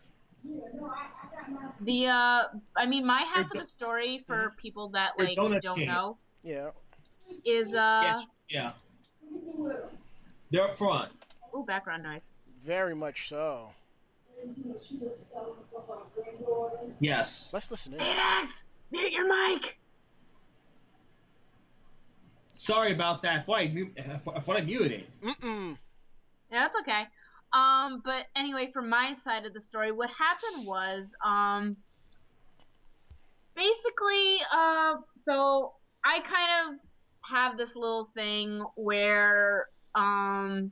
The uh, I mean, my half of the story for people that like don't King. know Yeah. is uh, yes. Yeah. They're up front. ooh, background noise. Very much so. Yes. Let's listen in. Xanax, mute your mic. Sorry about that. I thought I, mu- I thought I muted it. Mm-mm. Yeah, that's okay. Um, but anyway, from my side of the story, what happened was, um, basically, uh, so I kind of have this little thing where, um,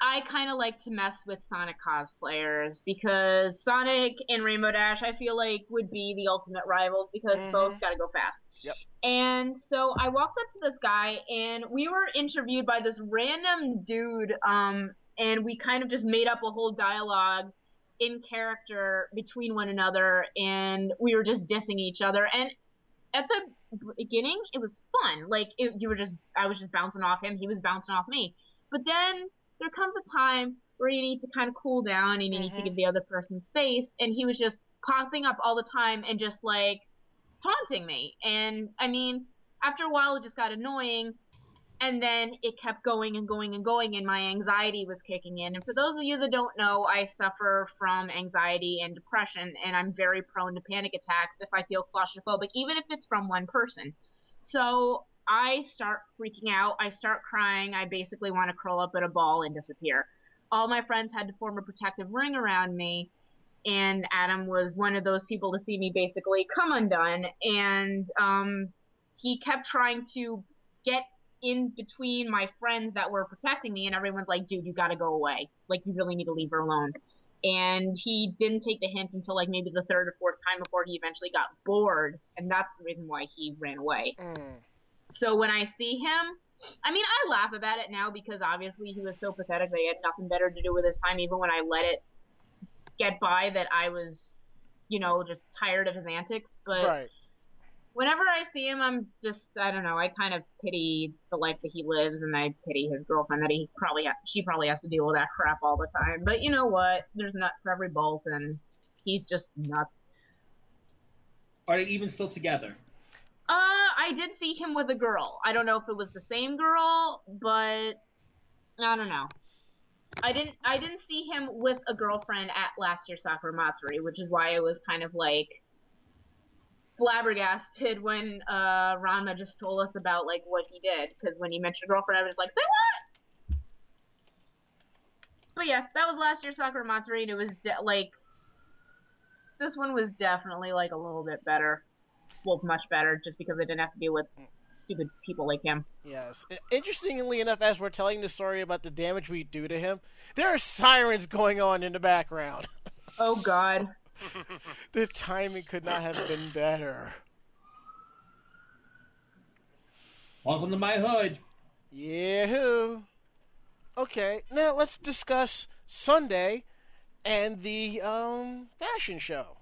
I kind of like to mess with Sonic cosplayers because Sonic and Rainbow Dash, I feel like, would be the ultimate rivals because Mhm. both gotta go fast. Yep. And so I walked up to this guy, and we were interviewed by this random dude, um, and we kind of just made up a whole dialogue in character between one another, and we were just dissing each other. And at the beginning, it was fun. Like it, you were just, I was just bouncing off him, he was bouncing off me. But then there comes a time where you need to kind of cool down and you need to Mhm. give the other person space, and he was just popping up all the time and just like taunting me. And I mean, after a while, it just got annoying. And then it kept going and going and going, and my anxiety was kicking in. And for those of you that don't know, I suffer from anxiety and depression, and I'm very prone to panic attacks if I feel claustrophobic, even if it's from one person. So I start freaking out. I start crying. I basically want to curl up in a ball and disappear. All my friends had to form a protective ring around me, and Adam was one of those people to see me basically come undone. And um, he kept trying to get in between my friends that were protecting me, and everyone's like, dude, you gotta go away. Like, you really need to leave her alone. And he didn't take the hint until like maybe the third or fourth time before he eventually got bored, and that's the reason why he ran away. Mm. So when I see him, I mean, I laugh about it now because obviously he was so pathetic that he had nothing better to do with his time, even when I let it get by that I was, you know, just tired of his antics. But Right. whenever I see him, I'm just, I don't know, I kind of pity the life that he lives, and I pity his girlfriend that he probably, ha- she probably has to deal with that crap all the time. But you know what? There's nut for every bolt, and he's just nuts. Are they even still together? Uh, I did see him with a girl. I don't know if it was the same girl, but I don't know. I didn't I didn't see him with a girlfriend at last year's Sakura Matsuri, which is why I was kind of like flabbergasted when uh just told us about like what he did because when he mentioned girlfriend I was like, "Say but yeah, that was last year's Sakura Matsuri, and it was like this one was definitely like a little bit better. Well, much better, just because I didn't have to deal with stupid people like him. Yes. Interestingly enough, as we're telling the story about the damage we do to him, there are sirens going on in the background. Oh God. the timing could not have been better. Welcome to my hood. Yahoo! Okay, now let's discuss Sunday and the um, fashion show.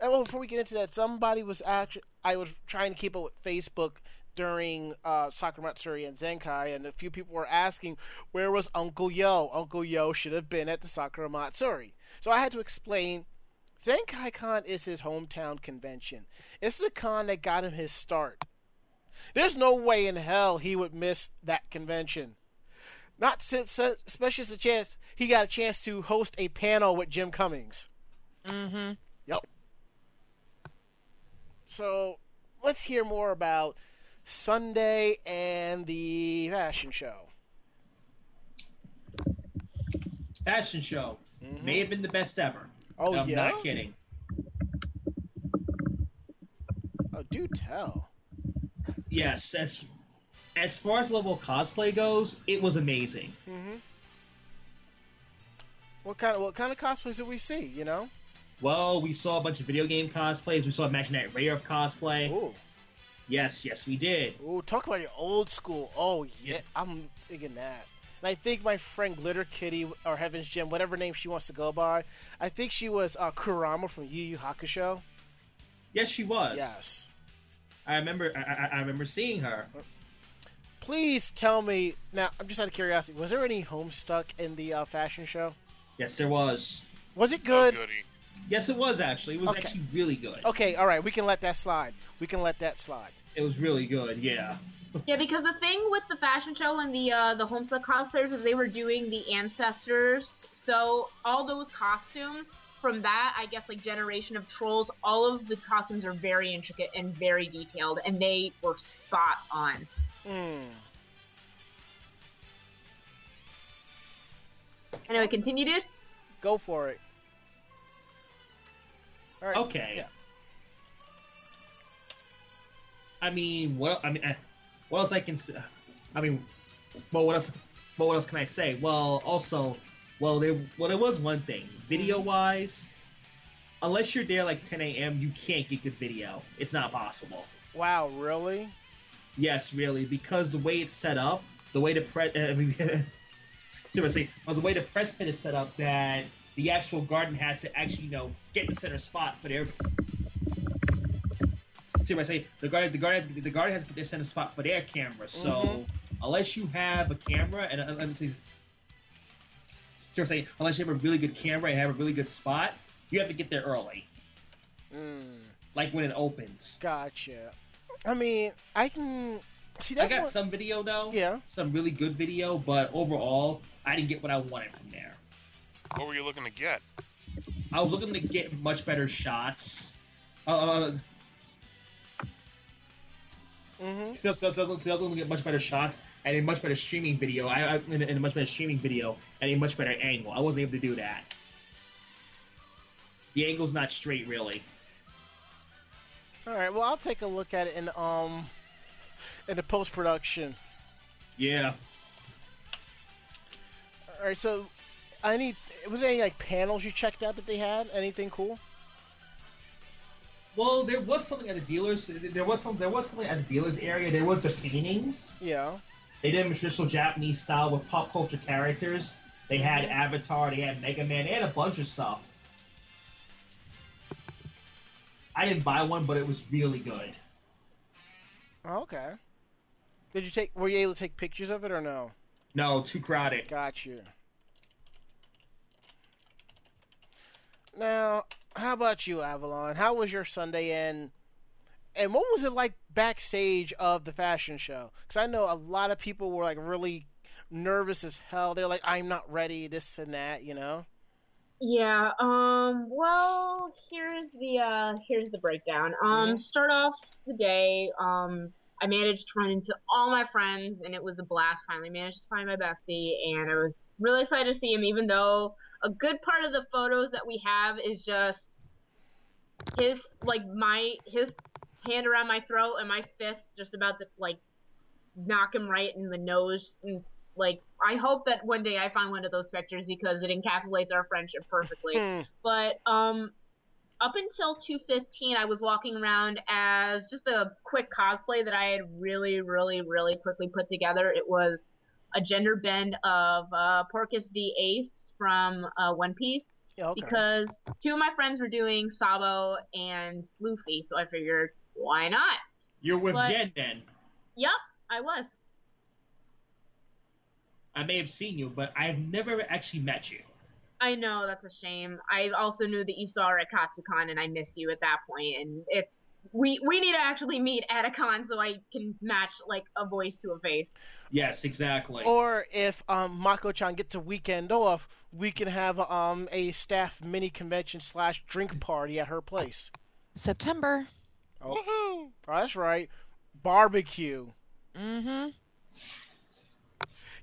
And well, before we get into that, somebody was actually I was trying to keep up with Facebook during uh, Sakura Matsuri and Zenkai, and a few people were asking where was Uncle Yo. Uncle Yo should have been at the Sakura Matsuri, so I had to explain. Zenkai Con is his hometown convention. It's the con that got him his start. There's no way in hell he would miss that convention. Not since, especially as a chance he got a chance to host a panel with Jim Cummings. Mm-hmm. Yep. So let's hear more about Sunday and the fashion show. Fashion show may have been the best ever. Oh I'm yeah. not kidding. Oh, do tell. Yes, as as far as level cosplay goes, it was amazing. Mm-hmm. What kind of what kind of cosplays did we see? You know. Well, we saw a bunch of video game cosplays. We saw Imaginary Ray of cosplay. Ooh. Yes, yes, we did. Ooh, talk about your old school. Oh yeah, I'm thinking that. And I think my friend Glitter Kitty or Heaven's Gem, whatever name she wants to go by, I think she was uh, Kurama from Yu Yu Hakusho. Yes, she was. Yes. I remember. I, I, I remember seeing her. Please tell me now. I'm just out of curiosity. Was there any Homestuck in the uh, fashion show? Yes, there was. Was it Oh, good? goody. Yes, it was actually. It was Okay. actually really good. okay, all right. We can let that slide. We can let that slide. It was really good. Yeah. Yeah, because the thing with the fashion show and the uh, the Homestuck cosplayers is they were doing the ancestors. So all those costumes from that, I guess, like generation of trolls, all of the costumes are very intricate and very detailed, and they were spot on. Hmm. Anyway, continue, dude. Go for it. All right. Okay. Yeah. I mean, what? I mean, eh, what else I can? s- I mean, well, what else? But what else can I say? Well, also, well, there. Well, there was one thing. Video wise, unless you're there like 10 a.m., you can't get good video. It's not possible. Wow. Really? Yes, really, because the way it's set up, the way the press, I mean, seriously, well, the way the press pit is set up, that the actual garden has to actually, you know, get the center spot for their. See what I say? The garden, the garden, has, the garden has to get their center spot for their camera. So Mhm. unless you have a camera, and uh, let me see. See what I'm saying? Unless you have a really good camera and have a really good spot, you have to get there early, Hmm. like when it opens. Gotcha. I mean, I can see I got what- some video though. Yeah. Some really good video, but overall, I didn't get what I wanted from there. What were you looking to get? I was looking to get much better shots. Uh, Mhm. so, so, so, so I was looking to get much better shots and a much better streaming video. I, I in, a, in a much better streaming video and a much better angle. I wasn't able to do that. The angle's not straight, really. All right. Well, I'll take a look at it in the, um in the post production. Yeah. All right. So, any was there any like panels you checked out that they had? Anything cool? Well, there was something at the dealers. There was some. There was something at the dealers area. There was the paintings. Yeah. They did them in traditional Japanese style with pop culture characters. They had Avatar, they had Mega Man, they had a bunch of stuff. I didn't buy one, but it was really good. Oh, okay. Did you take? Were you able to take pictures of it or no? No, too crowded. Got you. Now, how about you, Avalon? How was your Sunday and and what was it like backstage of the fashion show? Because I know a lot of people were like really nervous as hell. They're like, "I'm not ready," this and that, you know. Yeah, um, well, here's the, uh, here's the breakdown. Um, Mhm. start off the day, um, I managed to run into all my friends, and it was a blast. Finally, managed to find my bestie, and I was really excited to see him. Even though a good part of the photos that we have is just his like my his hand around my throat and my fist just about to like knock him right in the nose and like I hope that one day I find one of those pictures because it encapsulates our friendship perfectly. Hmm. but um up until 215 I was walking around as just a quick cosplay that I had really really really quickly put together. It was a gender bend of uh, Portgas D Ace from uh, One Piece Yeah, okay. because two of my friends were doing Sabo and Luffy, so I figured why not? You're with But- Jen then. Yep, I was. I may have seen you, but I've never actually met you. I know that's a shame. I also knew that you saw her at Katsucon, and I missed you at that point. And it's we we need to actually meet at a con so I can match like a voice to a face. Yes, exactly. Or if um, Mako-chan gets a weekend off, we can have um, a staff mini convention slash drink party at her place. September. Oh, Woohoo! that's right, barbecue. Mm-hmm.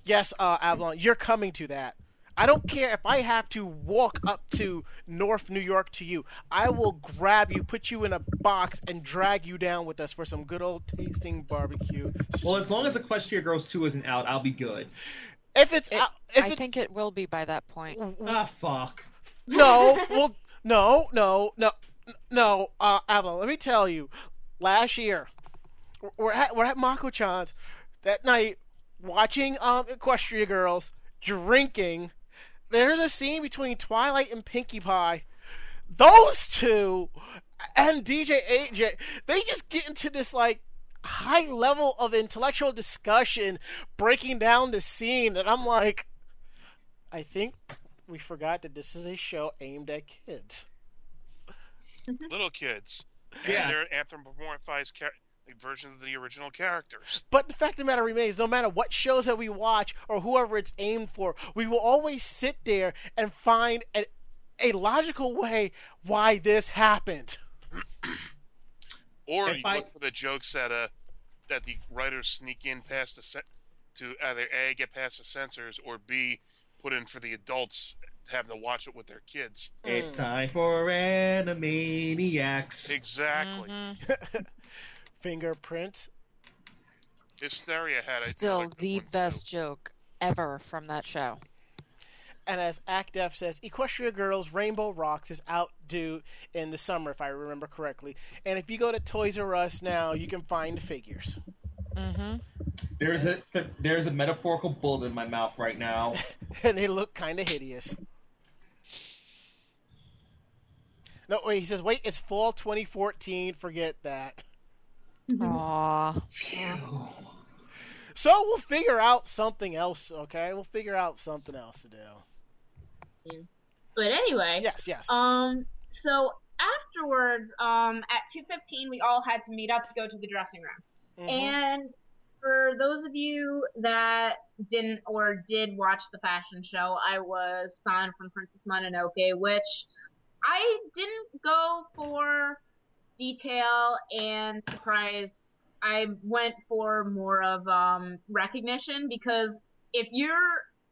Yes, uh, Avalon, you're coming to that. I don't care if I have to walk up to North New York to you. I will grab you, put you in a box, and drag you down with us for some good old tasting barbecue. well, as long as Equestria Girls 2 isn't out, I'll be good. If it's It, out, if I it's, think it will be by that point. Ah, fuck. no, well, no, no, no, no, uh, Avalon. Let me tell you, last year we're at we're at Mako-chan's that night watching um Equestria Girls drinking. There's a scene between Twilight and Pinkie Pie. Those two and DJ AJ, they just get into this like high level of intellectual discussion, breaking down the scene, and I'm like, I think we forgot that this is a show aimed at kids. Mm-hmm. Little kids. Yes. And they're anthropomorphized char- like, versions of the original characters. But the fact of the matter remains, no matter what shows that we watch or whoever it's aimed for, we will always sit there and find a, a logical way why this happened. Or If you I- look for the jokes that uh that the writers sneak in past the cen- to either a get past the censors or b put in for the adults having to watch it with their kids. It's time for Animaniacs. Exactly. Mhm. Fingerprints. Hysteria had I Still like the one, too. best joke ever from that show. And as ActF says, Equestria Girls Rainbow Rocks is out due in the summer, if I remember correctly. And if you go to Toys R Us now, you can find the figures. Mm-hmm. There's a there's a metaphorical bullet in my mouth right now. and they look kind of hideous. No, wait, he says, wait, it's fall 2014. Forget that. Aw. Phew. So we'll figure out something else, okay? We'll figure out something else to do. But anyway, Yes, yes. um, so afterwards, um, at two fifteen, we all had to meet up to go to the dressing room. Mhm. And for those of you that didn't or did watch the fashion show, I was San from Princess Mononoke, which I didn't go for detail and surprise. I went for more of um, recognition because if you're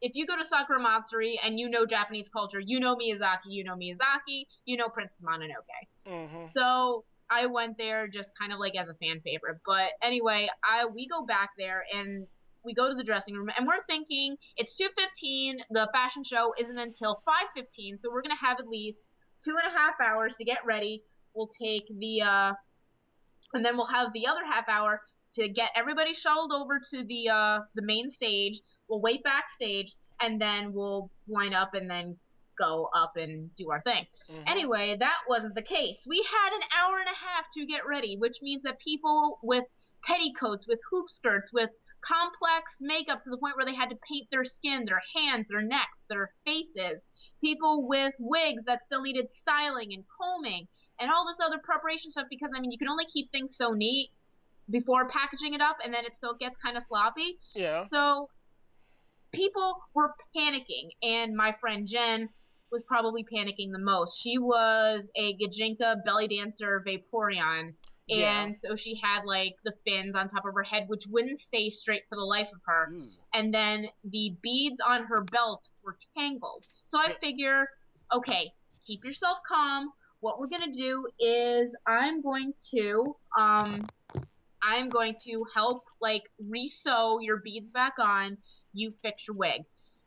if you go to Sakura Matsuri and you know Japanese culture, you know Miyazaki, you know Miyazaki, you know Princess Mononoke. Mhm. So I went there just kind of like as a fan favorite. But anyway, I we go back there and we go to the dressing room and we're thinking it's 2:15. The fashion show isn't until 5:15, so we're gonna have at least two and a half hours to get ready. We'll take the uh, and then we'll have the other half hour to get everybody shuttled over to the uh the main stage. We'll wait backstage and then we'll line up and then go up and do our thing. Mhm. Anyway, that wasn't the case. We had an hour and a half to get ready, which means that people with petticoats, with hoop skirts, with complex makeup to the point where they had to paint their skin, their hands, their necks, their faces, people with wigs that still needed styling and combing, and all this other preparation stuff because, I mean, you can only keep things so neat before packaging it up, and then it still gets kind of sloppy. Yeah. So people were panicking, and my friend Jen was probably panicking the most. She was a Gijinka belly dancer Vaporeon Yeah. And so she had like the fins on top of her head, which wouldn't stay straight for the life of her. Ooh. And then the beads on her belt were tangled. So I figure, okay, keep yourself calm. What we're gonna do is I'm going to um I'm going to help like re-sew your beads back on. You fix your wig.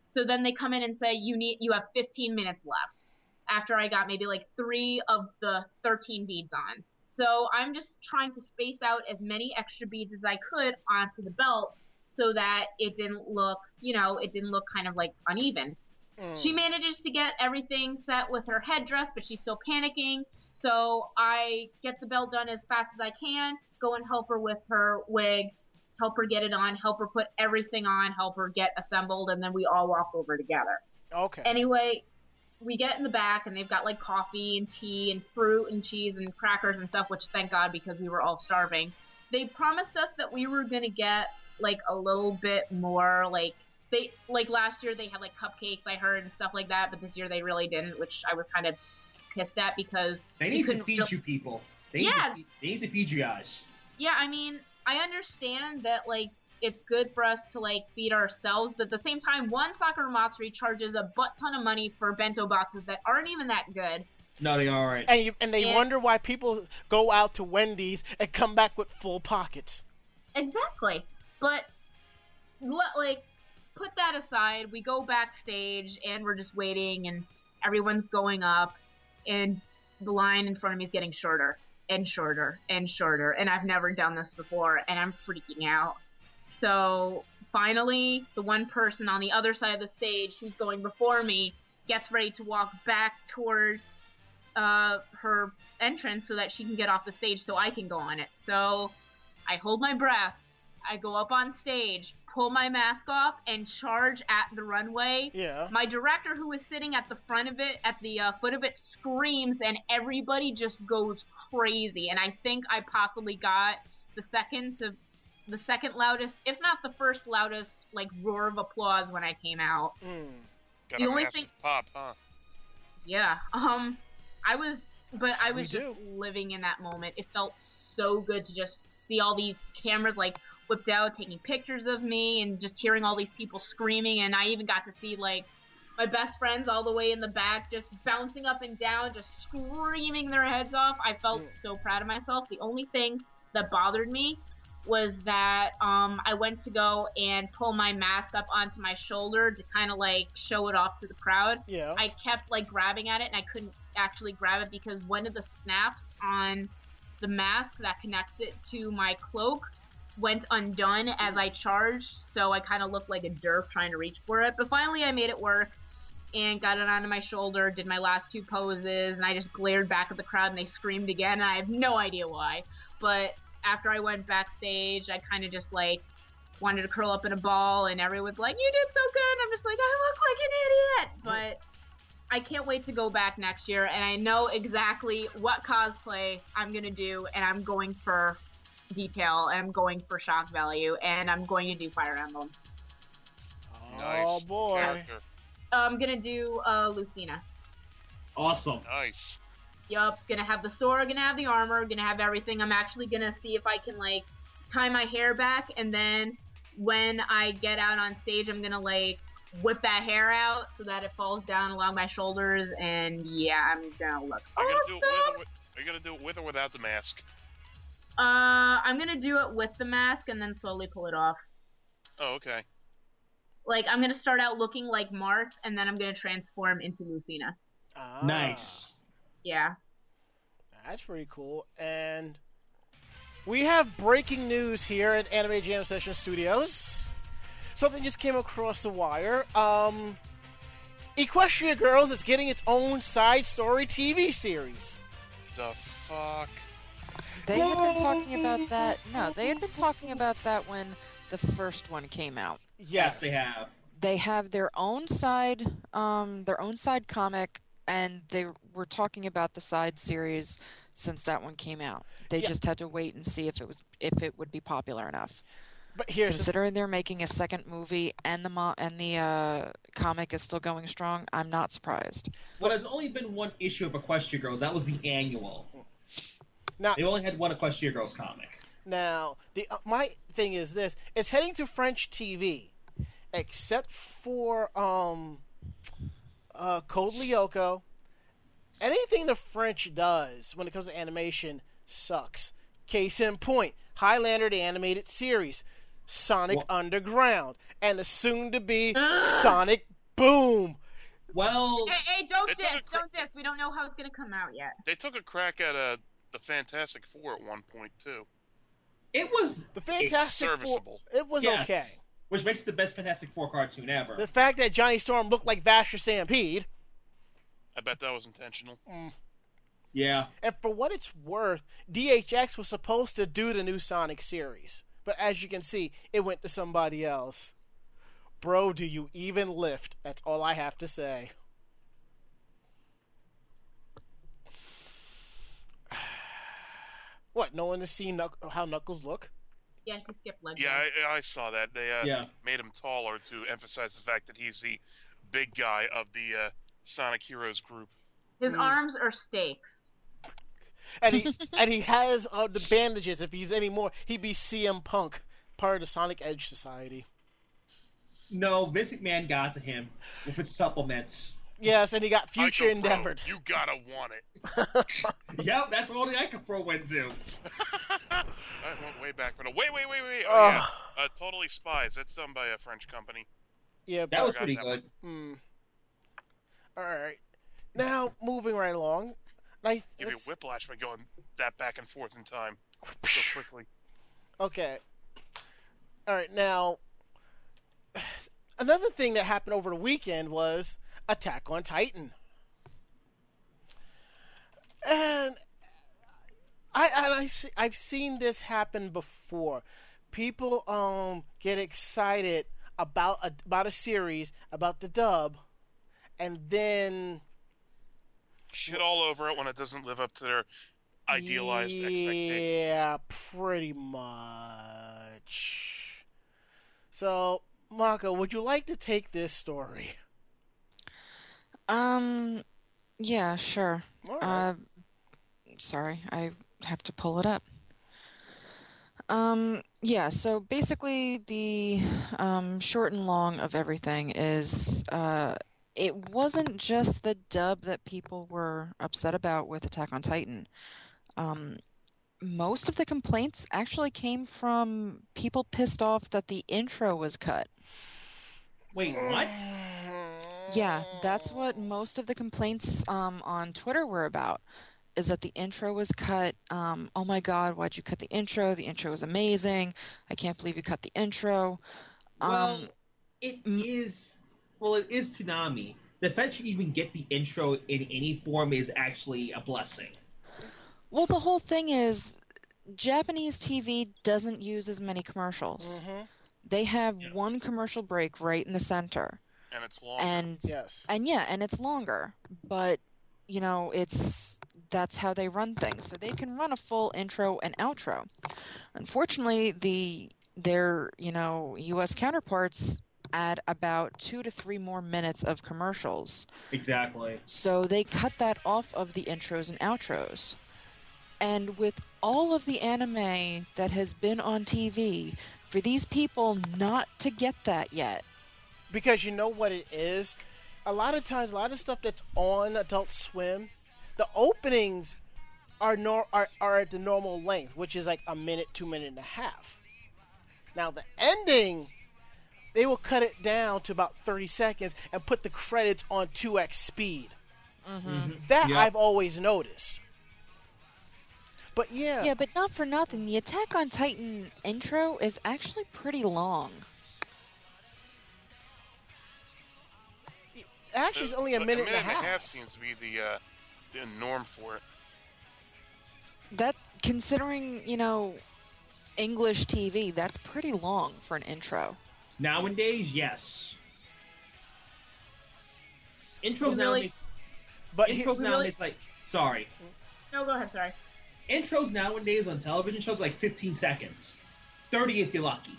So then they come in and say you need you have 15 minutes left. After I got maybe like three of the 13 beads on. So I'm just trying to space out as many extra beads as I could onto the belt so that it didn't look, you know, it didn't look kind of like uneven. Mm. She manages to get everything set with her headdress, but she's still panicking. So I get the belt done as fast as I can, go and help her with her wig, help her get it on, help her put everything on, help her get assembled, and then we all walk over together. Okay. Anyway, we get in the back and they've got like coffee and tea and fruit and cheese and crackers and stuff, which thank God because we were all starving. They promised us that we were gonna get like a little bit more like they like last year they had like cupcakes I heard and stuff like that, but this year they really didn't, which I was kind of pissed at because They need to feed real- you people. They Yeah. to feed, they need to feed you guys. Yeah, I mean, I understand that like it's good for us to like feed ourselves, but at the same time, one Sakura Matsuri charges a butt ton of money for bento boxes that aren't even that good. No, they all right. and you, and they Yeah. wonder why people go out to Wendy's and come back with full pockets. Exactly. But let, like put that aside, we go backstage and we're just waiting and everyone's going up and the line in front of me is getting shorter and shorter and shorter and I've never done this before and I'm freaking out. So finally, the one person on the other side of the stage who's going before me gets ready to walk back toward uh, her entrance so that she can get off the stage so I can go on it. So I hold my breath. I go up on stage, pull my mask off, and charge at the runway. Yeah. My director, who is sitting at the front of it, at the uh, foot of it, screams, and everybody just goes crazy. And I think I possibly got the second to the second loudest, if not the first loudest, like roar of applause when I came out. Mm. Got The a only massive thing- pop, huh? Yeah. Um, I was, but That's I was just do. living in that moment. It felt so good to just see all these cameras like whipped out, taking pictures of me, and just hearing all these people screaming. And I even got to see like my best friends all the way in the back, just bouncing up and down, just screaming their heads off. I felt Mm. so proud of myself. The only thing that bothered me was that um, I went to go and pull my mask up onto my shoulder to kind of like show it off to the crowd. Yeah. I kept like grabbing at it and I couldn't actually grab it because one of the snaps on the mask that connects it to my cloak went undone as I charged, so I kind of looked like a derp trying to reach for it. But finally, I made it work and got it onto my shoulder, did my last two poses, and I just glared back at the crowd and they screamed again, and I have no idea why. But after I went backstage, I kind of just like wanted to curl up in a ball, and everyone's like, "You did so good." I'm just like, "I look like an idiot," but. I can't wait to go back next year, and I know exactly what cosplay I'm gonna do, and I'm going for detail, and I'm going for shock value, and I'm going to do Fire Emblem. Nice. Oh boy. Character. I'm gonna do uh, Lucina. Awesome. Nice. Yup, gonna have the sword, gonna have the armor, gonna have everything. I'm actually gonna see if I can like tie my hair back, and then when I get out on stage, I'm gonna like whip that hair out so that it falls down along my shoulders, and yeah, I'm gonna look Are you gonna do it with awesome. or with, Are you gonna do it with or without the mask? Uh, I'm gonna do it with the mask and then slowly pull it off. Oh, okay. Like I'm gonna start out looking like Marth, and then I'm gonna transform into Lucina. Ah, Nice. Yeah. That's pretty cool. And we have breaking news here at Anime Jam Session Studios. Something just came across the wire. Um, Equestria Girls is getting its own side story TV series. The fuck. They had been talking about that. No, they had been talking about that when the first one came out. Yes, they have. They have their own side, um, their own side comic, and they were talking about the side series since that one came out. They Yeah. just had to wait and see if it was if it would be popular enough. But here's the Considering they're making a second movie and the mo- and the uh, comic is still going strong, I'm not surprised. Well, there's only been one issue of Equestria Girls. That was the annual. Now, They only had one Equestria Girls comic. Now, the uh, my thing is this: it's heading to French TV, except for um, uh, Code Lyoko. Anything the French does when it comes to animation sucks. Case in point: Highlander, the animated series, Sonic Wha- Underground, and the soon-to-be Sonic Boom. Well, Hey, hey, don't diss, cra- don't diss. We don't know how it's gonna come out yet. They took a crack at uh, the Fantastic Four at one point too. it was The Fantastic Four. serviceable. It was yes, okay. which makes it the best Fantastic Four cartoon ever. The fact that Johnny Storm looked like Vash the Stampede. I bet that was intentional. Mm. yeah, And for what it's worth, DHX was supposed to do the new Sonic series. But as you can see, it went to somebody else. Bro, do you even lift? That's all I have to say. What? No one has seen Knuck- how Knuckles look? Yeah, he skipped leg. Yeah. I, I saw that. They uh, Yeah. made him taller to emphasize the fact that he's the big guy of the uh, Sonic Heroes group. His Mm. arms are stakes. And he and he has uh, the bandages. If he's any more, he'd be CM Punk, part of the Sonic Edge Society. no, Vince Man got to him with his supplements. Yes, and he got Future Ico Pro, You gotta want it. Yep, that's what all the Ica Pro went to. I went way back for the. Wait, wait, wait, wait. Oh, Ugh. yeah. Uh, totally Spies. That's done by a French company. Yeah, That was pretty that good. Hmm. All right. Now moving right along. I, Give you whiplash by going that back and forth in time so quickly. Okay. All right. Now, another thing that happened over the weekend was Attack on Titan, and I and I see, I've seen this happen before. People um get excited about a, about a series about the dub, and then Shit all over it when it doesn't live up to their idealized expectations. Yeah, pretty much. So, Mako, would you like to take this story? Um, yeah, sure. All right. Uh, sorry, I have to pull it up. Um, yeah, so basically the um, short and long of everything is uh, it wasn't just the dub that people were upset about with Attack on Titan. Um, most of the complaints actually came from people pissed off that the intro was cut. Wait, what? Yeah, that's what most of the complaints um, on Twitter were about. Is that the intro was cut? Um, oh my God, why'd you cut the intro? The intro was amazing. I can't believe you cut the intro. Well, Um, it mm. is. Well, it is Toonami. The fact you even get the intro in any form is actually a blessing. well, the whole thing is Japanese TV doesn't use as many commercials. Mhm. They have Yes. one commercial break right in the center. And it's long. And Yes. and yeah, and it's longer, but you know, it's that's how they run things. So they can run a full intro and outro. Unfortunately, the their, you know, US counterparts add about 2 to 3 more minutes of commercials. Exactly. So they cut that off of the intros and outros. And with all of the anime that has been on TV, for these people not to get that yet, Because you know what it is? A lot of times, a lot of stuff that's on Adult Swim, the openings are, nor- are, are at the normal length, which is like a minute, two minute and a half. Now, the ending, they will cut it down to about 30 seconds and put the credits on 2x speed. Mm-hmm. Mm-hmm. That Yep. I've always noticed. But yeah, Yeah, but not for nothing. The Attack on Titan intro is actually pretty long. Actually, it's only a But minute, and a half. half seems to be the uh, the norm for it. That, considering, you know, English TV, that's pretty long for an intro. Nowadays, yes. Intros You really- nowadays. But he- intros really- nowadays, like sorry. No, go ahead. Sorry. Intros nowadays on television shows like 15 seconds, 30 if you're lucky.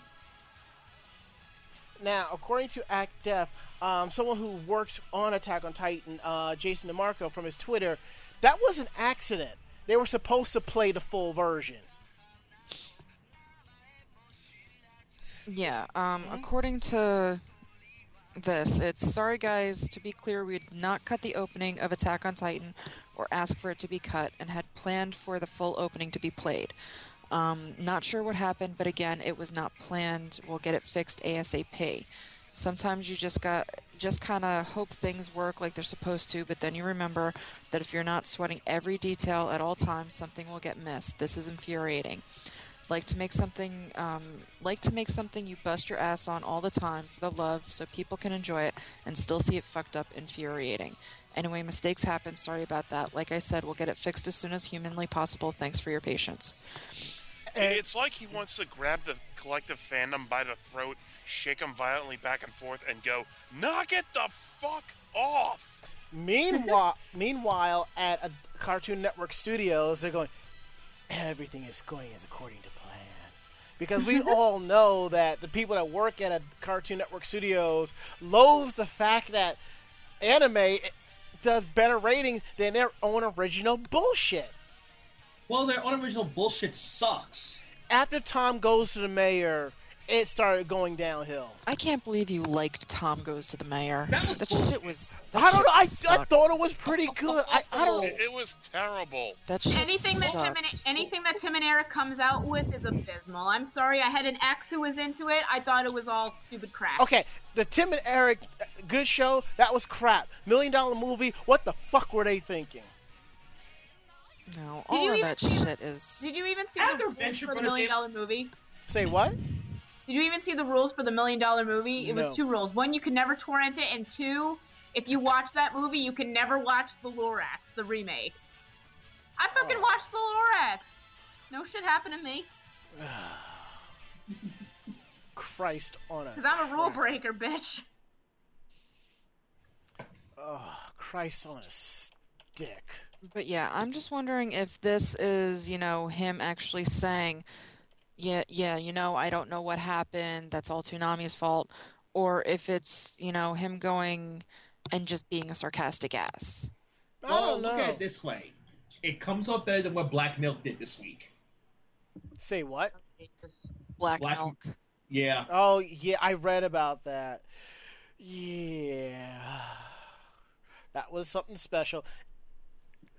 Now, according to Act Def, um, someone who works on Attack on Titan, uh, Jason DeMarco, from his Twitter, that was an accident. they were supposed to play the full version. Yeah, um, according to this, it's sorry guys, to be clear, we did not cut the opening of Attack on Titan or ask for it to be cut and had planned for the full opening to be played. Um, not sure what happened, but again, it was not planned. We'll get it fixed ASAP. Sometimes you just got just kind of hope things work like they're supposed to, but then you remember that if you're not sweating every detail at all times, something will get missed. This is infuriating like to make something um, like to make something you bust your ass on all the time for the love so people can enjoy it and still see it fucked up infuriating anyway mistakes happen sorry about that like i said we'll get it fixed as soon as humanly possible thanks for your patience It's like he wants to grab the collective fandom by the throat, shake them violently back and forth, and go, "Knock it the fuck off!" Meanwhile, meanwhile, at a Cartoon Network Studios, they're going. Everything is going as according to plan, because we all know that the people that work at a Cartoon Network Studios loathe the fact that anime does better ratings than their own original bullshit. Well, their unoriginal bullshit sucks. After Tom goes to the mayor, it started going downhill. i can't believe you liked tom goes to the mayor That was shit was that I don't know. I, I thought it was pretty good. I, I don't. It, it was terrible. that shit Anything that Tim and, anything that Tim and Eric comes out with is abysmal. I'm sorry, I had an ex who was into it. I thought it was all stupid crap. Okay, the Tim and Eric uh, good show, that was crap. Million dollar movie, what the fuck were they thinking? No all you of even that see the- shit is Did you even see After the rules Venture for the Million did- Dollar Movie? Say what? Did you even see the rules for the Million Dollar Movie? It No. was two rules. One, you can never torrent it, and two, if you watch that movie, you can never watch the Lorax, the remake. I oh. fucking Oh. watched the Lorax. No shit happened to me, Christ on a because I'm a rule breaker, bitch. oh, Christ on a stick. But yeah, I'm just wondering if this is, you know, him actually saying, yeah, yeah, you know, I don't know what happened. That's all Toonami's fault. Or if it's, you know, him going and just being a sarcastic ass. I Well, don't know. look at it this way. It comes off better than what Black Milk did this week. Say what? Black, Black- milk. Yeah. Oh yeah, I read about that. Yeah, that was something special.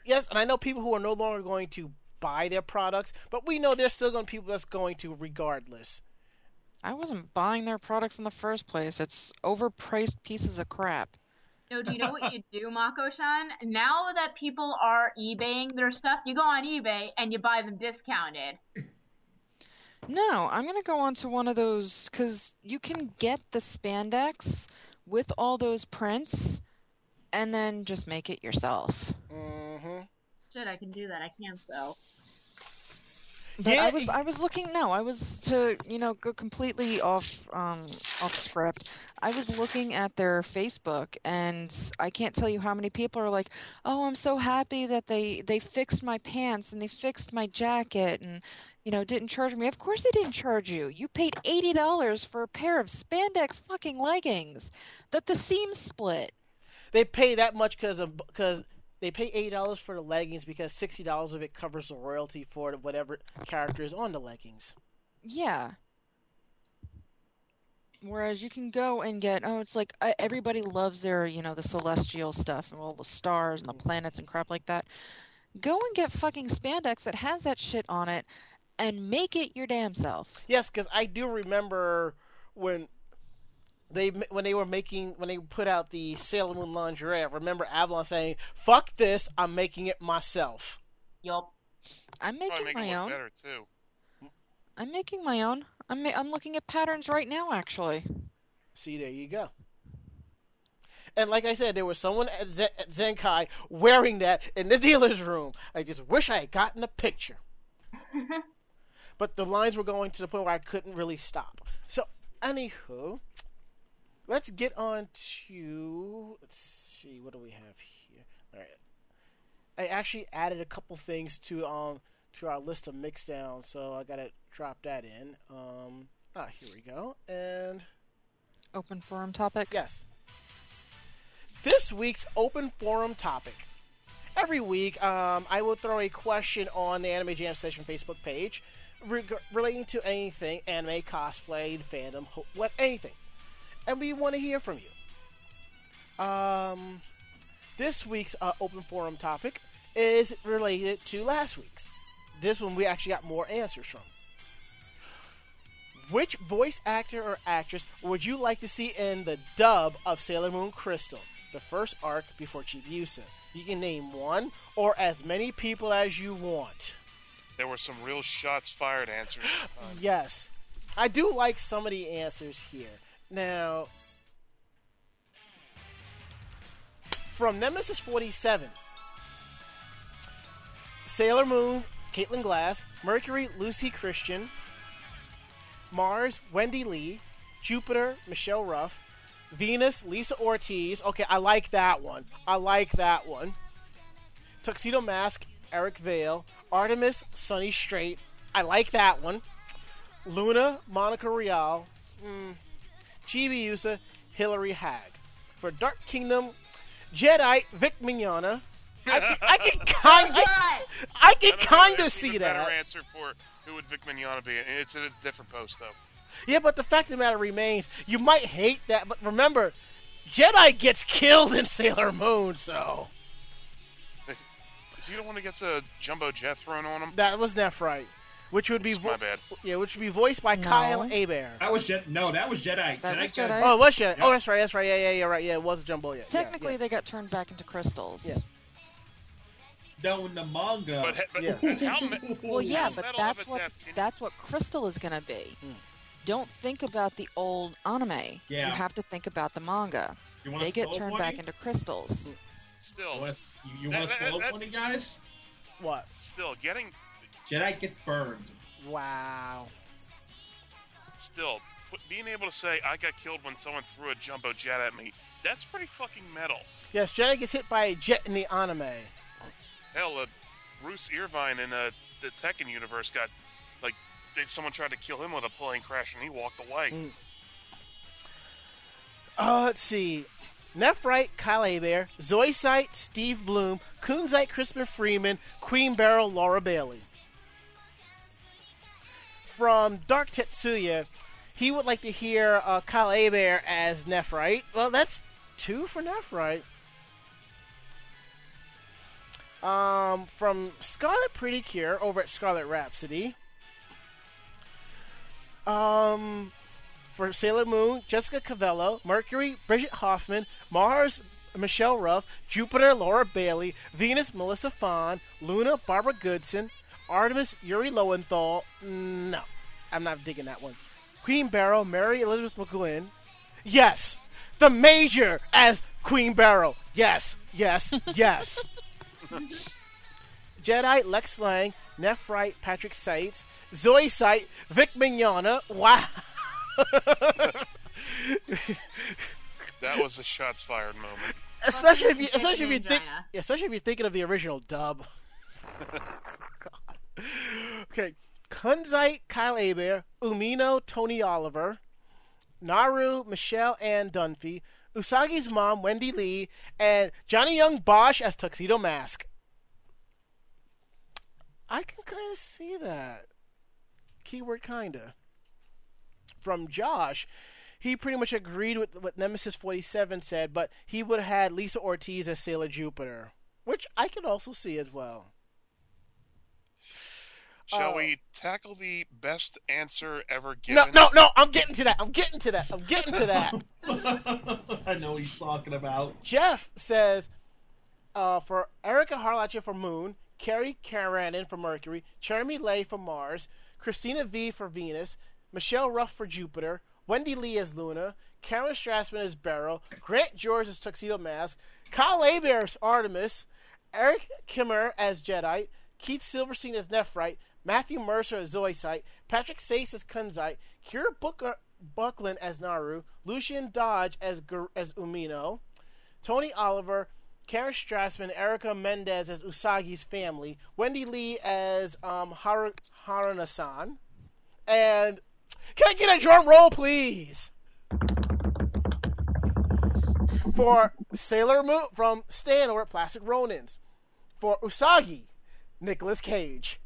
Yes, and I know people who are no longer going to buy their products, but we know there's still going to be people that's going to regardless. I wasn't buying their products in the first place. It's overpriced pieces of crap. No, do you know what you do, Mako-chan? Now that people are eBaying their stuff, you go on eBay and you buy them discounted. No, I'm gonna go on to one of those because you can get the spandex with all those prints, and then just make it yourself. hmm Shit, I can do that. I can't though. But Yeah, I was I was looking no, I was to you know go completely off um off script. I was looking at their Facebook and I can't tell you how many people are like, "Oh, I'm so happy that they they fixed my pants and they fixed my jacket and you know, didn't charge me." Of course they didn't charge you. You paid $80 for a pair of spandex fucking leggings that the seam split. They pay that much because of because they pay eighty dollars for the leggings because sixty dollars of it covers the royalty for whatever character is on the leggings. Yeah. Whereas you can go and get, oh, it's like uh, everybody loves their, you know, the celestial stuff and all the stars and the planets and crap like that. Go and get fucking spandex that has that shit on it and make it your damn self. Yes, because I do remember when they when they were making when they put out the Sailor Moon lingerie. I remember Avalon saying, "Fuck this! I'm making it myself." Yup. I'm making make my it look own. better too. I'm making my own. I'm ma- I'm looking at patterns right now, actually. See, there you go. And like I said, there was someone at, Zen- at Zenkai wearing that in the dealer's room. I just wish I had gotten a picture. but the lines were going to the point where I couldn't really stop. So, anywho, let's get on to. Let's see, what do we have here? All right. I actually added a couple things to um to our list of mixdown, so I gotta drop that in. Um, ah, here we go, and. Open forum topic. Yes. This week's open forum topic. every week, um, I will throw a question on the Anime Jam Session Facebook page reg- relating to anything anime, cosplay, fandom, ho- what anything, and we want to hear from you. Um, this week's uh, open forum topic is related to last week's. This one we actually got more answers from. Which voice actor or actress would you like to see in the dub of Sailor Moon Crystal, the first arc before Chibiusa? You can name one or as many people as you want. There were some real shots fired answers this time. Yes. I do like some of the answers here. Now, from Nemesis 47, Sailor Moon, Caitlin Glass, Mercury, Lucy Christian, Mars, Wendy Lee, Jupiter, Michelle Ruff, Venus, Lisa Ortiz. Okay, I like that one. I like that one. Tuxedo Mask, Eric Vale, Artemis, Sonny Strait. I like that one. Luna, Monica Rial, mm, Chibiusa, Hilary Haag. For Dark Kingdom, Jedite, Vic Mignogna. I can, I can kind of, I, I can kind of see that. better answer for who would Vic Mignogna be. It's in a different post, though. Yeah, but the fact of the matter remains, you might hate that, but remember, Jedite gets killed in Sailor Moon, so Is he the one that gets a jumbo jet thrown on him? that was Nephrite, which would be Oops, my bad. yeah, which would be voiced by No. Kyle Hebert. That was Jedite. No, that was Jedite. That was got- Jedite. Oh, it was Jedite. Yeah. Oh, that's right. That's right. Yeah, yeah, yeah. Right. Yeah, it was a jumbo. Yeah. yeah, Technically, yeah. they got turned back into crystals. Yeah. No, in the manga. But, but Yeah. and how me- Well, yeah, but that's what death that's what Crystal is going to be. Hmm. Don't think about the old anime. Yeah. You have to think about the manga. You They get turned for back into crystals. Still, You want you want to that- spoil that- for guys? What? still getting, Jedite gets burned. Wow. still put, being able to say I got killed when someone threw a jumbo jet at me. That's pretty fucking metal. Yes, Jedite gets hit by a jet in the anime. Hell, uh, Bruce Irvin in uh, the Tekken universe got like they, someone tried to kill him with a plane crash and he walked away. Mm. Uh, let's see. Nephrite, Kyle Hebert, Zoisite, Steve Blum, Kunzite, Crispin Freeman, Queen Beryl, Laura Bailey. From Dark Tetsuya, he would like to hear uh, Kyle Hebert as Nephrite. Well, that's two for Nephrite. Um, from Scarlet Pretty Cure over at Scarlet Rhapsody. Um, for Sailor Moon, Jessica Calvello, Mercury, Bridget Hoffman, Mars, Michelle Ruff, Jupiter, Laura Bailey, Venus, Melissa Fahn, Luna, Barbara Goodson, Artemis, Yuri Lowenthal. No, I'm not digging that one. Queen Beryl, Mary Elizabeth McGlynn. Yes, the Major as Queen Beryl. Yes, yes, yes. Jedite, Lex Lang, Nephrite, Patrick Seitz, Zoisite, Vic Mignogna. Wow. That was a shots fired moment. especially if you, especially if you think, especially if you're thinking of the original dub. Okay, Kunzite, Kyle Hebert, Umino, Tony Oliver, Naru, Michelle Ann Dunphy, Usagi's mom, Wendy Lee, and Johnny Yong Bosch as Tuxedo Mask. I can kind of see that. Keyword kinda. From Josh, he pretty much agreed with what Nemesis 47 said, but he would have had Lisa Ortiz as Sailor Jupiter, which I could also see as well. Shall Uh, we tackle the best answer ever given? no, no, no! I'm getting to that. I'm getting to that. I'm getting to that. I know what he's talking about. Jeff says uh, for Erica Harlacher for Moon, Carrie Keranen for Mercury, Cherami Leigh for Mars, Christina Vee for Venus, Michelle Ruff for Jupiter, Wendy Lee as Luna, Karen Strassman as Beryl, Grant George as Tuxedo Mask, Kyle Hebert as Artemis, Eric Kimmer as Jedite, Keith Silverstein as Nephrite, Matthew Mercer as Zoisite, Patrick Seitz as Kunzite, Kira Booker, Buckland as Naru, Lucian Dodge as as Umino, Tony Oliver, Karen Strassman, Erica Mendez as Usagi's family, Wendy Lee as um, Har- Haruna-san, and can I get a drum roll, please? For Sailor Moon from Stan at Plastic Ronins. For Usagi, Nicolas Cage.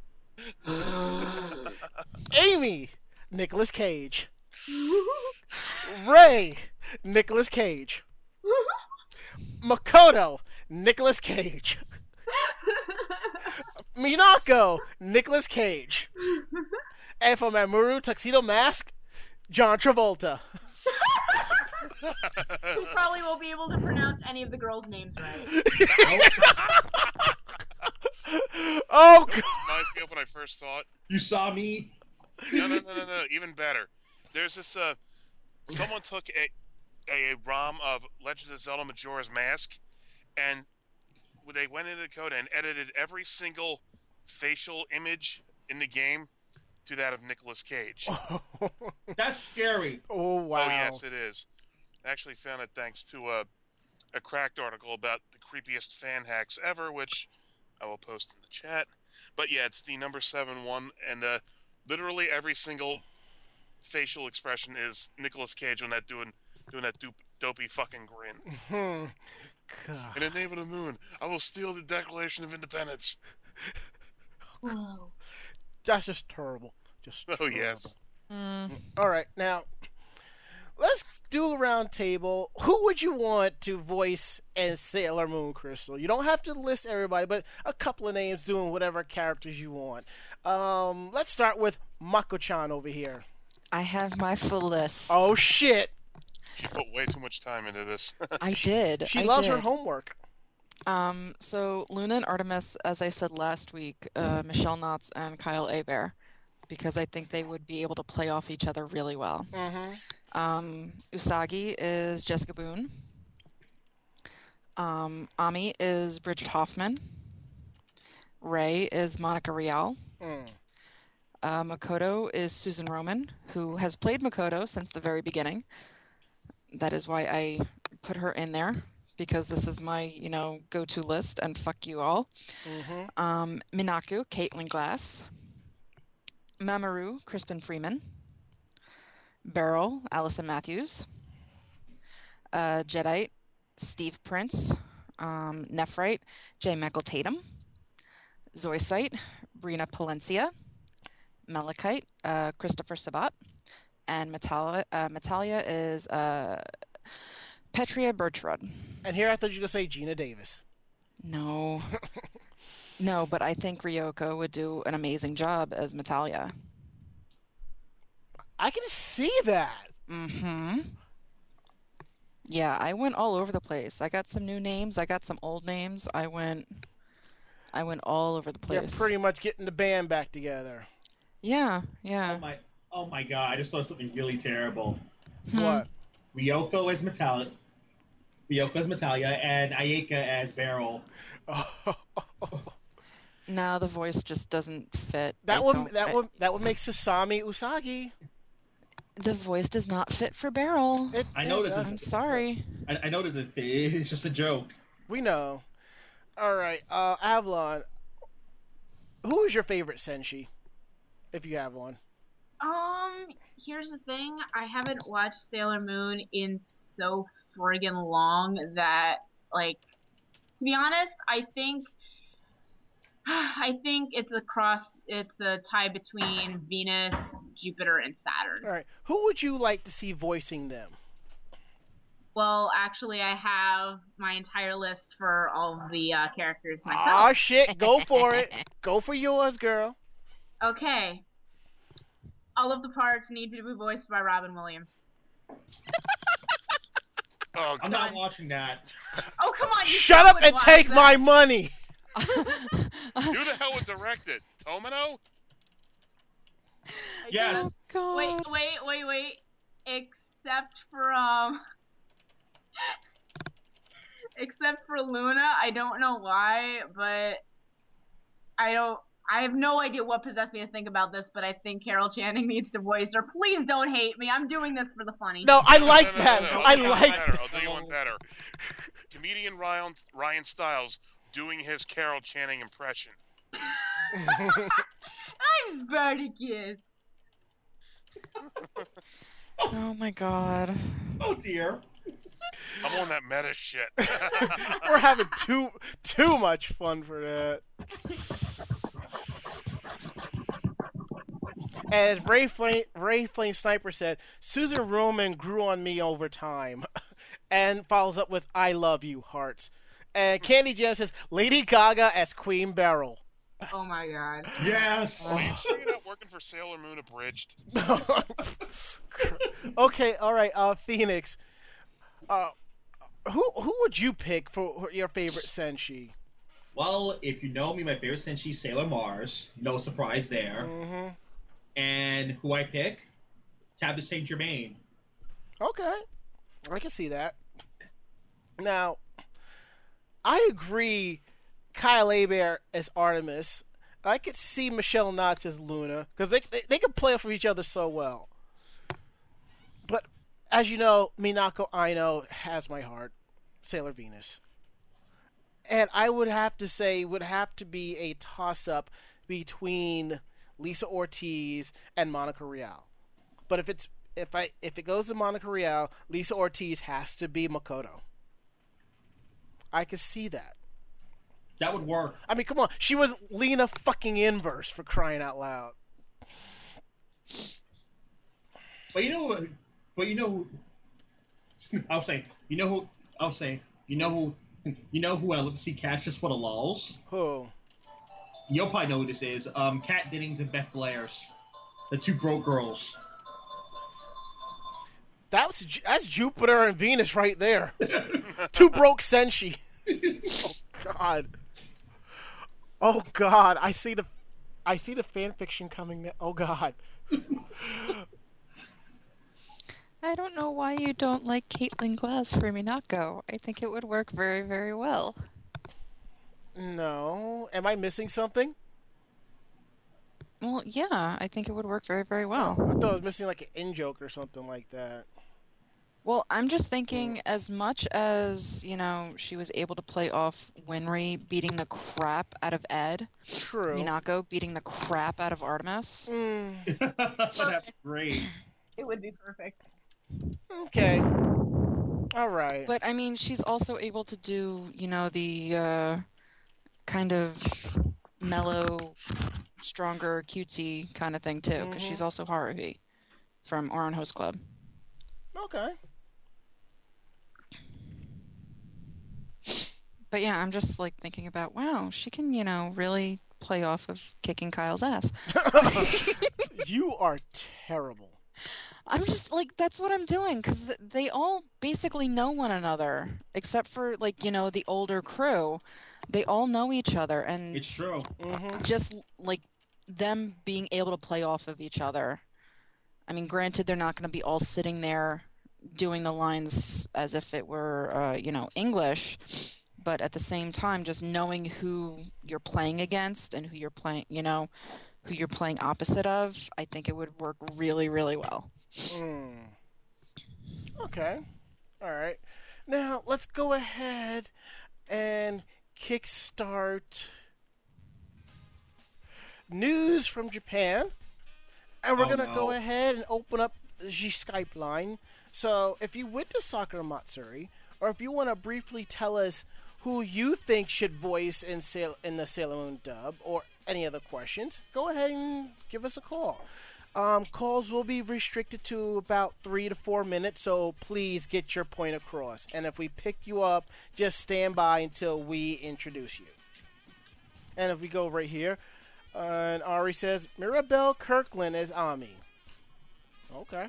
Amy, Nicolas Cage. Ray, Nicolas Cage. Makoto, Nicolas Cage. Minako, Nicolas Cage. And for Mamoru Tuxedo Mask, John Travolta. Who probably won't be able to pronounce any of the girls' names right. Oh, God. This reminds me of when I first saw it. You saw me. No, no, no, no, no. Even better. There's this. Uh, someone took a a ROM of Legend of Zelda Majora's Mask, and they went into the code and edited every single facial image in the game to that of Nicolas Cage. That's scary. Oh, wow. Oh yes, it is. I actually found it thanks to a a cracked article about the creepiest fan hacks ever, which I will post in the chat. But yeah, it's the number seven one, and uh, literally every single facial expression is Nicolas Cage when that doing doing that doop, dopey fucking grin. Hmm. God. In the name of the moon, I will steal the Declaration of Independence. Whoa. That's just terrible. Just Oh terrible. yes. All right, now let's do a round table. Who would you want to voice as Sailor Moon Crystal? You don't have to list everybody, but a couple of names doing whatever characters you want. Um, let's start with Mako-chan over here. I have my full list. Oh shit, She put way too much time into this. I did. she I loves her homework. Um, so Luna and Artemis, as I said last week, uh, Michelle Knotts and Kyle Hebert, because I think they would be able to play off each other really well. Mm-hmm. Um, Usagi is Jessica Boone. Um, Ami is Bridget Hoffman. Ray is Monica Rial. Mm. Uh, Makoto is Susan Roman, who has played Makoto since the very beginning. That is why I put her in there because this is my, you know, go-to list and fuck you all. Mm-hmm. Um, Minako, Caitlin Glass. Mamoru, Crispin Freeman. Beryl, Allison Matthews. Uh, Jedite, Steve Prince. Um, Nephrite, J. Michael Tatum. Zoisite, Brina Palencia. Malachite, uh, Christopher Sabat. And Metalia, uh, Metalia is uh, Petrea Burchard. And here I thought you were gonna say Geena Davis. No. no, but I think Ryoko would do an amazing job as Metalia. I can see that. Mm-hmm. Yeah, I went all over the place. I got some new names. I got some old names. I went, I went all over the place. They're pretty much getting the band back together. Yeah, yeah. Oh yeah. my, oh my god! I just thought something really terrible. Hmm. What? Ryoko as Metallic, Ryoko as Metalia, and Ayeka as Beryl. now the voice just doesn't fit. That would don't- that I- would that would make Sasami Usagi. The voice does not fit for Beryl. It, I it know this. I'm sorry. I, I know it doesn't. It's just a joke. We know. All right, uh, Avalon. Who is your favorite Senshi, if you have one? Um, here's the thing. I haven't watched Sailor Moon in so friggin' long that, like, to be honest, I think, I think it's a cross. It's a tie between Venus, Jupiter, and Saturn. All right, who would you like to see voicing them? Well, actually, I have my entire list for all the uh, characters myself. Aw, shit, go for it. Go for yours, girl. Okay. All of the parts need to be voiced by Robin Williams. Oh, I'm not watching that. Oh, come on! You Shut up and take that. my money. who the hell would direct it? Tomino? Yes. God. Wait, wait, wait, wait. Except for um, except for Luna, I don't know why, but I don't. I have no idea what possessed me to think about this, but I think Carol Channing needs to voice her. Please don't hate me. I'm doing this for the funny. No, I like no, no, that. no, no. I I'll do you one like. better. I'll do you one better. Comedian Ryan Ryan Stiles doing his Carol Channing impression. I'm Spartacus. Oh my God. Oh dear. I'm on that meta shit. We're having too too much fun for that. As Ray Flame, Ray Flame Sniper said, Susan Roman grew on me over time, and follows up with "I love you, hearts." And Candy Jam says, Lady Gaga as Queen Beryl. Oh my god. Yes. Are you sure you're not working for Sailor Moon Abridged? okay, all right, uh, Phoenix. Uh, who who would you pick for your favorite Senshi? Well, if you know me, my favorite Senshi is Sailor Mars. No surprise there. Mm-hmm. And who I pick? Tabitha Saint Germain. Okay, I can see that. Now, I agree. Kyle Hebert as Artemis. I could see Michelle Knotts as Luna because they, they they can play off of each other so well. But as you know, Minako Aino has my heart, Sailor Venus, and I would have to say would have to be a toss up between Lisa Ortiz and Monica Rial. But if it's if I if it goes to Monica Rial, Lisa Ortiz has to be Makoto. I could see that. That would work. I mean, come on. She was Lina fucking Inverse for crying out loud. But you know? But you know? I'll say. You know who? I'll say. You know who? You know who I look to see cast just for the lulls? Who? You'll probably know who this is. Um, Kat Dennings and Beth Behrs, the two broke girls. That was that's Jupiter and Venus right there. Two broke senshi. oh God. Oh God. I see the, I see the fan fiction coming. Now. Oh God. I don't know why you don't like Caitlin Glass for Minako. I think it would work very, very well. No. Am I missing something? Well, yeah, I think it would work very, very well. I thought I was missing like an in joke or something like that. Well, I'm just thinking as much as, you know, she was able to play off Winry beating the crap out of Ed, True. Minako beating the crap out of Artemis. Mm, That's great. It would be perfect. okay. All right. But I mean, she's also able to do, you know, the uh, kind of mellow, stronger, cutesy kind of thing too, because Mhm. she's also Haruhi from Ouran Host Club. okay. But yeah, I'm just like thinking about, wow, she can, you know, really play off of kicking Kyle's ass. you are terrible. I'm just like that's what I'm doing because they all basically know one another, except for like you know the older crew. They all know each other, and It's true. Mm-hmm. just like them being able to play off of each other. I mean, granted, they're not going to be all sitting there doing the lines as if it were, uh, you know, English, but at the same time, just knowing who you're playing against and who you're playing, you know, who you're playing opposite of, I think it would work really, really well. Mm. Okay. All right. Now let's go ahead and kickstart news from Japan. And we're Oh, going to go ahead and open up the Skype line. So if you went to Sakura Matsuri, or if you want to briefly tell us who you think should voice in, Sail- in the Sailor Moon dub, or any other questions, go ahead and give us a call. Um, calls will be restricted to about three to four minutes, so please get your point across. And if we pick you up, just stand by until we introduce you. And if we go right here, uh, and Ari says Mirabelle Kirkland as Ami. Okay.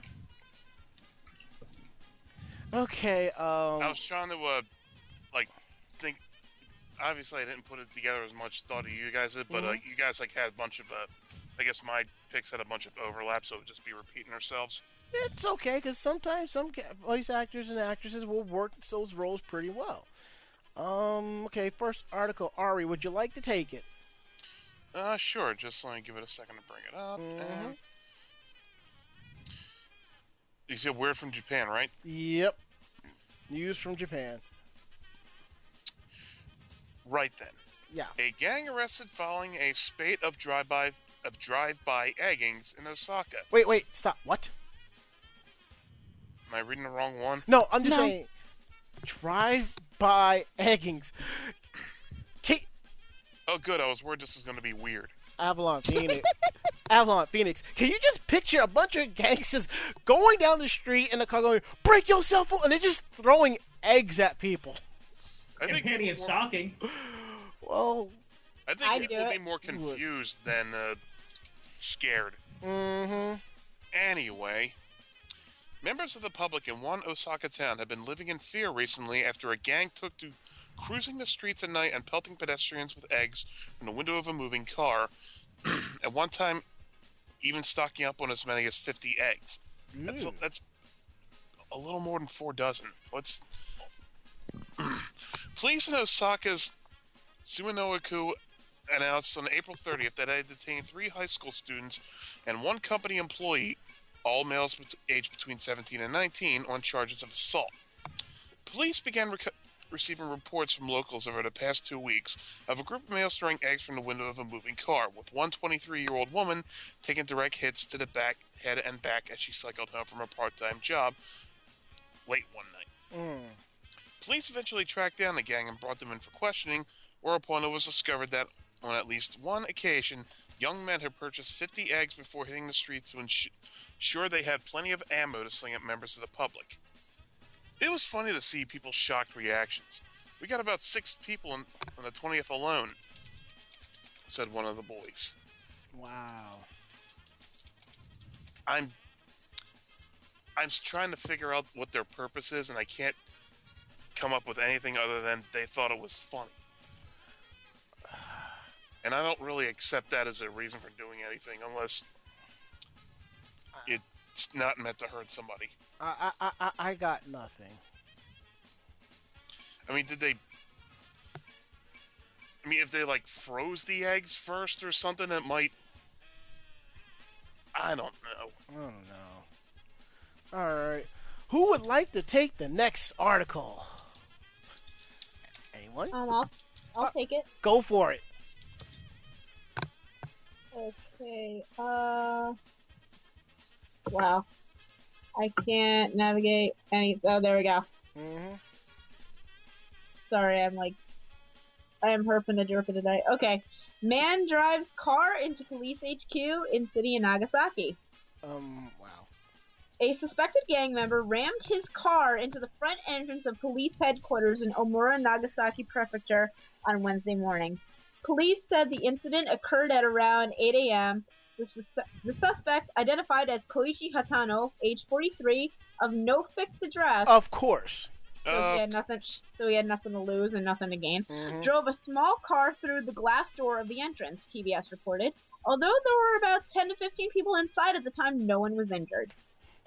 Okay. Um. I was trying to, uh, like. Obviously, I didn't put it together as much thought as you guys did, but uh, Mhm. you guys like had a bunch of. Uh, I guess my picks had a bunch of overlap, so it would just be repeating ourselves. It's okay because sometimes some voice actors and actresses will work those roles pretty well. Um. Okay. First article. Ari, would you like to take it? Uh, sure. Just let me give it a second to bring it up. Mhm. And... You said we're from Japan, right? Yep. News from Japan. Right then. Yeah. A gang arrested following a spate of drive-by of drive-by eggings in Osaka. Wait. Wait. Stop. What? Am I reading the wrong one? No. I'm just No. saying. drive-by eggings. Kate, Oh, good. I was worried this was going to be weird. Avalon Phoenix. Avalon Phoenix. Can you just picture a bunch of gangsters going down the street in a car going, break your cell phone, and they're just throwing eggs at people? I And think panty people and were- stocking. Well, I think I'd people do will be more confused than uh, scared. mm-hmm. Anyway, members of the public in one Osaka town have been living in fear recently after a gang took to cruising the streets at night and pelting pedestrians with eggs from the window of a moving car. at one time, even stocking up on as many as 50 eggs. That's a, that's a little more than four dozen. What's police in Osaka's Suinoaku announced on April 30th that they had detained three high school students and one company employee, all males aged between 17 and 19, on charges of assault. Police began reco- receiving reports from locals over the past two weeks of a group of males throwing eggs from the window of a moving car, with one 23 year old woman taking direct hits to the back, head, and back as she cycled home from her part time job late one night. Mm. Police eventually tracked down the gang and brought them in for questioning, whereupon it was discovered that on at least one occasion, young men had purchased 50 eggs before hitting the streets to ens- ensure they had plenty of ammo to sling at members of the public. It was funny to see people's shocked reactions. We got about six people on, on the 20th alone, said one of the boys. Wow. I'm I'm trying to figure out what their purpose is, and I can't come up with anything other than they thought it was funny. And I don't really accept that as a reason for doing anything, unless it's not meant to hurt somebody. I, I, I, I got nothing. I mean, did they? I mean, if they like froze the eggs first or something, it might. I don't know. I don't know. All right. Who would like to take the next article? Anyone? Um, I'll, I'll take it. Go for it. Okay. Uh. Wow. I can't navigate any. Oh, there we go. Mm-hmm. Sorry, I'm like. I am herping a jerping today. Okay. Man drives car into police HQ in city of Nagasaki. Um. Wow. A suspected gang member rammed his car into the front entrance of police headquarters in Omura, Nagasaki Prefecture on Wednesday morning. Police said the incident occurred at around 8 a.m. The, suspe- the suspect, identified as Koichi Hatano, age 43, of no fixed address, Of course. so Uh, he had nothing. So he had nothing to lose and nothing to gain. Mhm. Drove a small car through the glass door of the entrance. TBS reported. Although there were about 10 to 15 people inside at the time, no one was injured.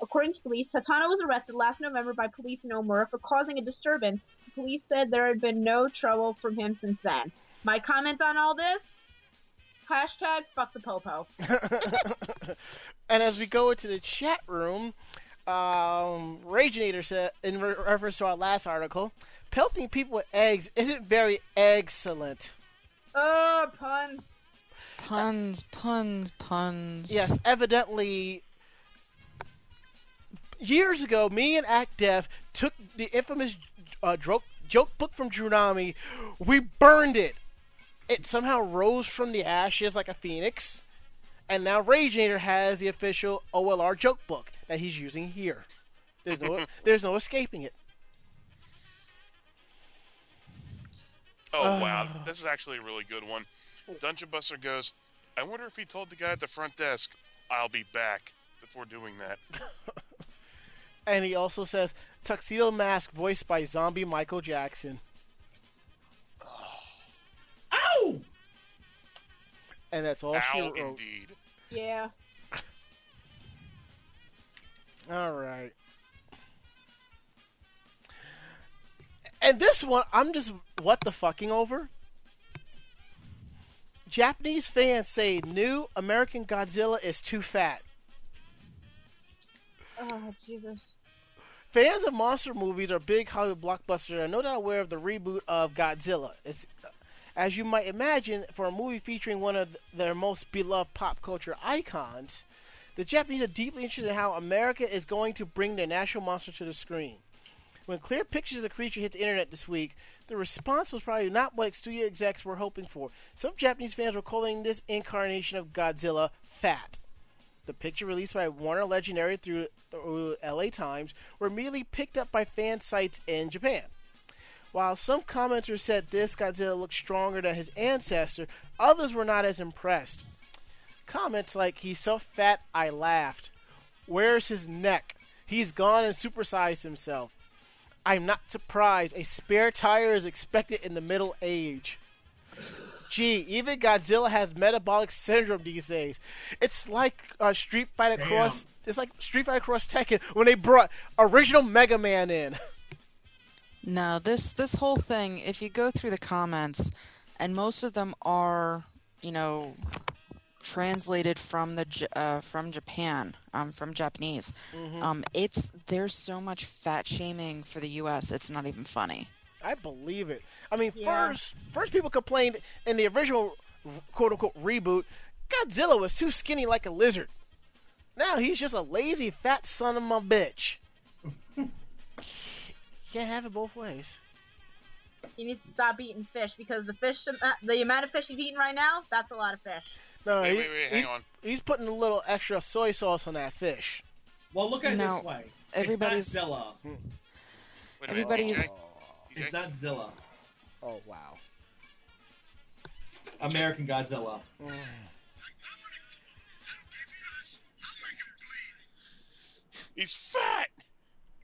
According to police, Hatano was arrested last November by police in Omura for causing a disturbance. Police said there had been no trouble from him since then. My comment on all this? Hashtag fuck the popo. and as we go into the chat room, um, Raginator said, in re- reference to our last article, pelting people with eggs isn't very excellent. Oh, puns. Puns, puns, puns. Yes, evidently, years ago, me and Act Def took the infamous uh, joke, joke book from Drunami. We burned it. It somehow rose from the ashes like a phoenix. And now Raginator has the official OLR joke book that he's using here. There's no, there's no escaping it. Oh wow, this is actually a really good one. Dungeon Buster goes, I wonder if he told the guy at the front desk, "I'll be back" before doing that. And he also says Tuxedo Mask voiced by zombie Michael Jackson. Ow! And that's all she wrote. indeed. Yeah. All right. And this one, I'm just what the fucking over. Japanese fans say new American Godzilla is too fat. Oh, Jesus. Fans of monster movies are big Hollywood blockbusters are no doubt aware of the reboot of Godzilla. It's, uh, as you might imagine, for a movie featuring one of their most beloved pop culture icons, the Japanese are deeply interested in how America is going to bring their national monster to the screen. When clear pictures of the creature hit the internet this week, the response was probably not what studio execs were hoping for. Some Japanese fans were calling this incarnation of Godzilla fat. The picture released by Warner Legendary through, through LA Times were immediately picked up by fan sites in Japan. While some commenters said this Godzilla looked stronger than his ancestor, others were not as impressed. Comments like, he's so fat I laughed. Where's his neck? He's gone and supersized himself. I'm not surprised. A spare tire is expected in the middle age. Gee, even Godzilla has metabolic syndrome these days. It's like uh, Street Fighter Damn. Cross. It's like Street Fighter Cross Tekken when they brought original Mega Man in. No, this this whole thing, if you go through the comments, and most of them are, you know, translated from the uh, from Japan, um, from Japanese. Um, it's there's so much fat shaming for the U.S. It's not even funny. I believe it. I mean, Yeah. first, first people complained in the original quote unquote reboot, Godzilla was too skinny like a lizard. Now he's just a lazy fat son of a bitch. Can't have it both ways. You need to stop eating fish because the fish, the amount of fish he's eating right now, that's a lot of fish. No, Wait, he- wait, wait, he's, hang on. he's putting a little extra soy sauce on that fish. Well, look at it No, this way. everybody's- It's not Zilla. Hmm. Wait a minute, Everybody's- DJ? It's not Zilla. Oh wow. American Godzilla. He's fat.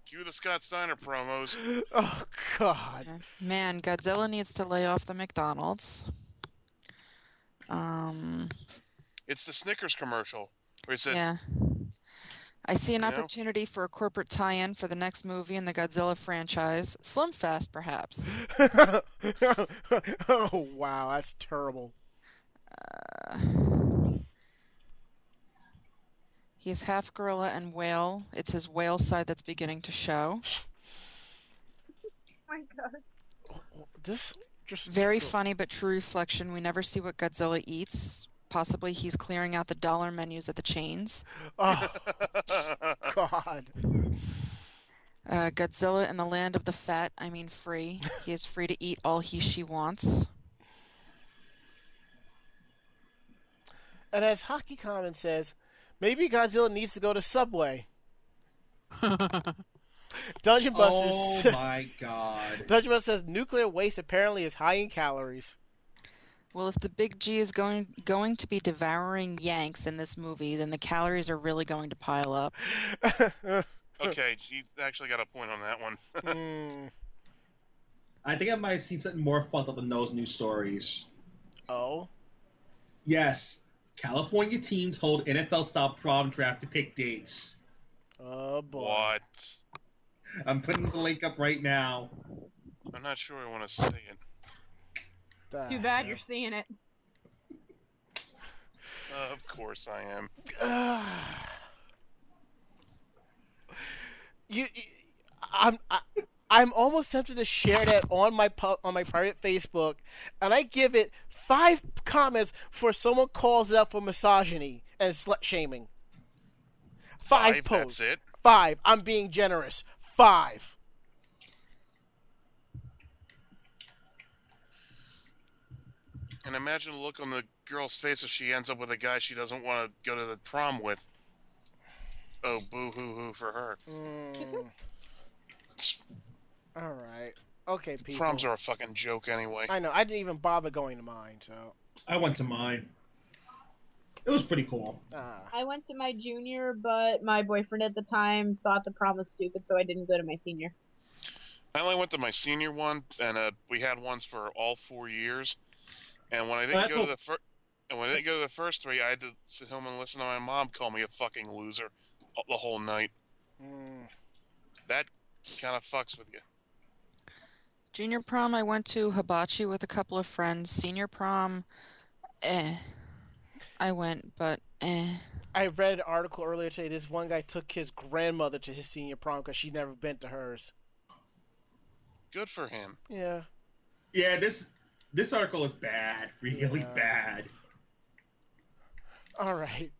Cue the Scott Steiner promos. Oh god. Man, Godzilla needs to lay off the McDonald's. Um, It's the Snickers commercial where he said, yeah. I see an You know? opportunity for a corporate tie-in for the next movie in the Godzilla franchise. Slim Fast, perhaps. oh wow, that's terrible. Uh, He's half gorilla and whale. It's his whale side that's beginning to show. Oh my god. This just Very funny but true reflection. We never see what Godzilla eats. Possibly he's clearing out the dollar menus at the chains. Oh god. Uh, Godzilla in the land of the fat, I mean free. He is free to eat all he she wants. And as Hockey Common says, maybe Godzilla needs to go to Subway. Dungeon Busters. Oh my god. Dungeon Busters says nuclear waste apparently is high in calories. Well, if the big G is going going to be devouring Yanks in this movie, then the calories are really going to pile up. okay, he's actually got a point on that one. I think I might have seen something more fucked up than those news stories. Oh. Yes, California teams hold NFL-style prom draft to pick dates. Oh boy. what? I'm putting the link up right now. I'm not sure I want to see it. The Too bad hell. you're seeing it. Uh, of course I am. you, you I'm I, I'm almost tempted to share that on my pu- on my private Facebook, and I give it five comments before someone calls it up for misogyny and slut shaming. Five, Five, posts. that's it. Five. I'm being generous. Five. And imagine the look on the girl's face if she ends up with a guy she doesn't want to go to the prom with. Oh, boo hoo hoo for her. Mm. All right. Okay, people. Proms are a fucking joke anyway. I know. I didn't even bother going to mine, so. I went to mine. It was pretty cool. Ah. I went to my junior, but my boyfriend at the time thought the prom was stupid, so I didn't go to my senior. I only went to my senior one, and uh, we had ones for all four years. And when I didn't that's go a- to the first, and when I didn't go to the first three, I had to sit home and listen to my mom call me a fucking loser the whole night. Mm. That kind of fucks with you. Junior prom, I went to Hibachi with a couple of friends. Senior prom, eh. I went, but eh. I read an article earlier today. This one guy took his grandmother to his senior prom because she'd never been to hers. Good for him. Yeah. Yeah, this this article is bad, really Yeah. bad. All right.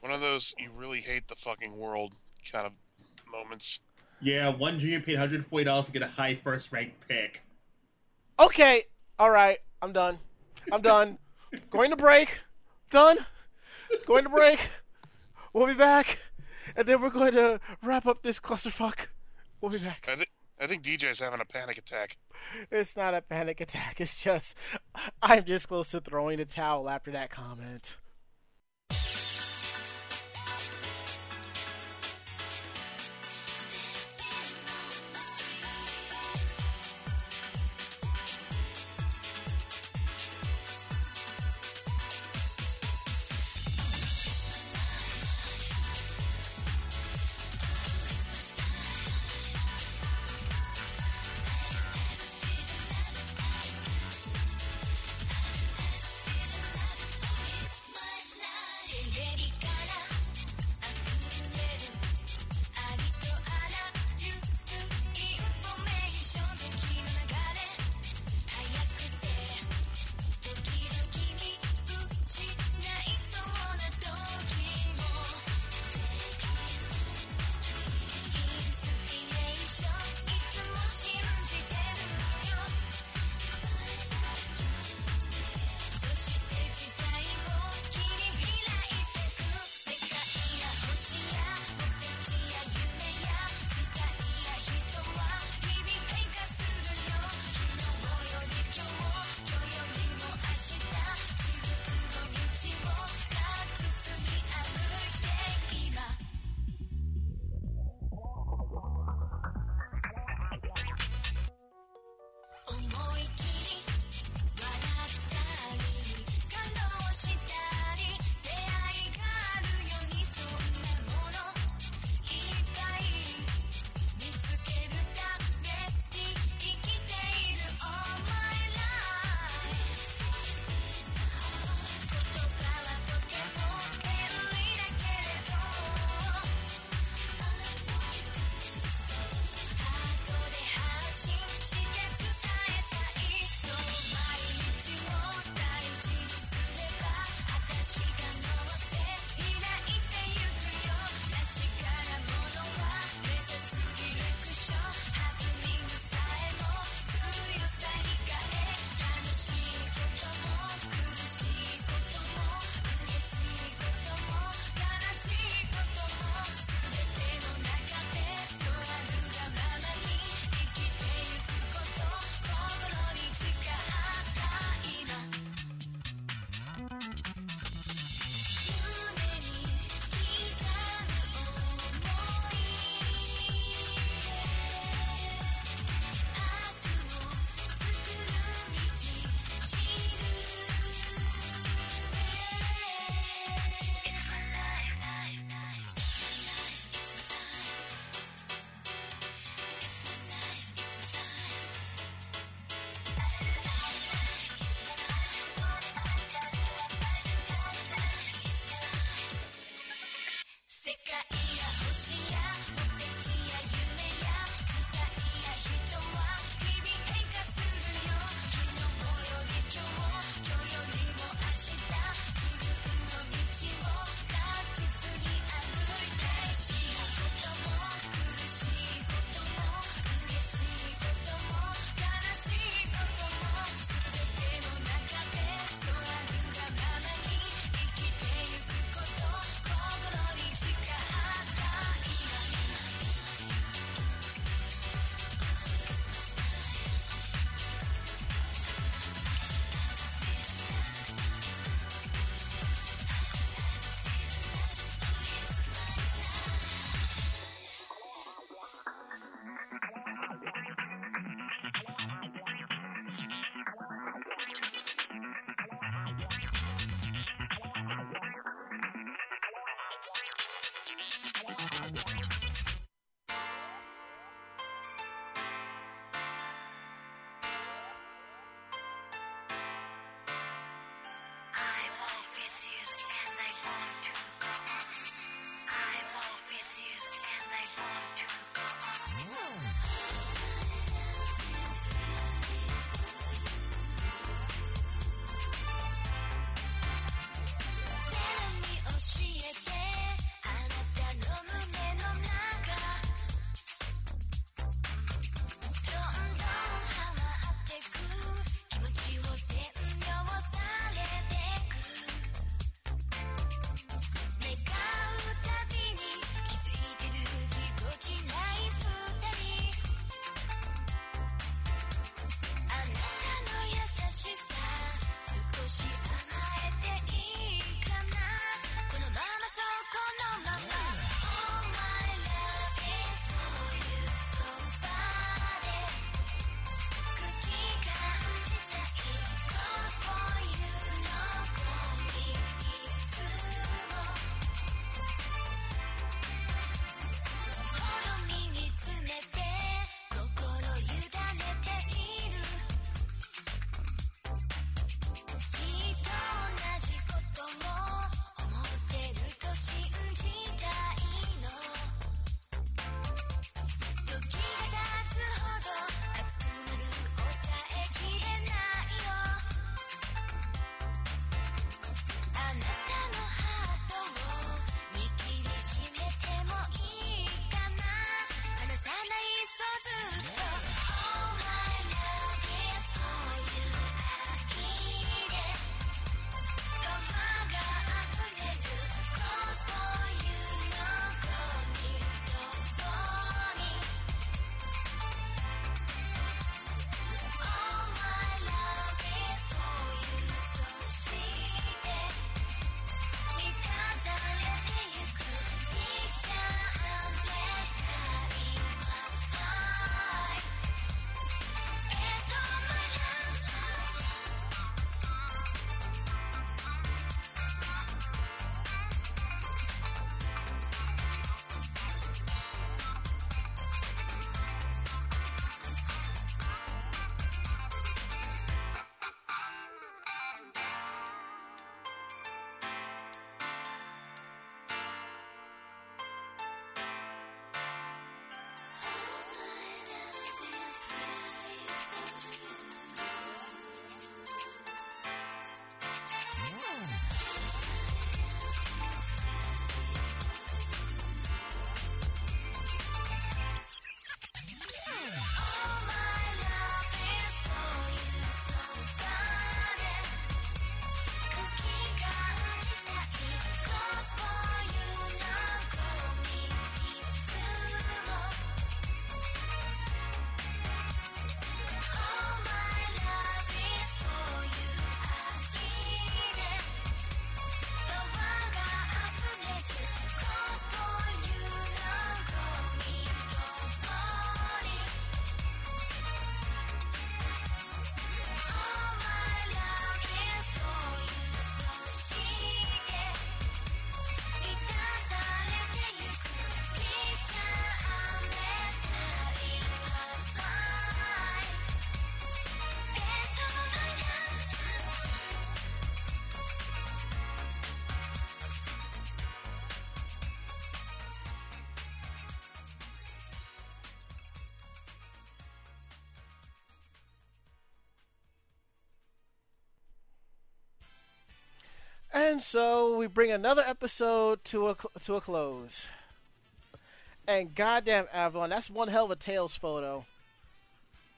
One of those you really hate the fucking world kind of moments. Yeah, one junior paid $140 to get a high first rank pick. Okay, all right, I'm done. I'm done. Going to break. Done. Going to break. We'll be back, and then we're going to wrap up this clusterfuck. We'll be back. I think DJ's having a panic attack. It's not a panic attack. It's just I'm just close to throwing a towel after that comment. And so we bring another episode to a to a close. And goddamn Avalon, that's one hell of a tails photo.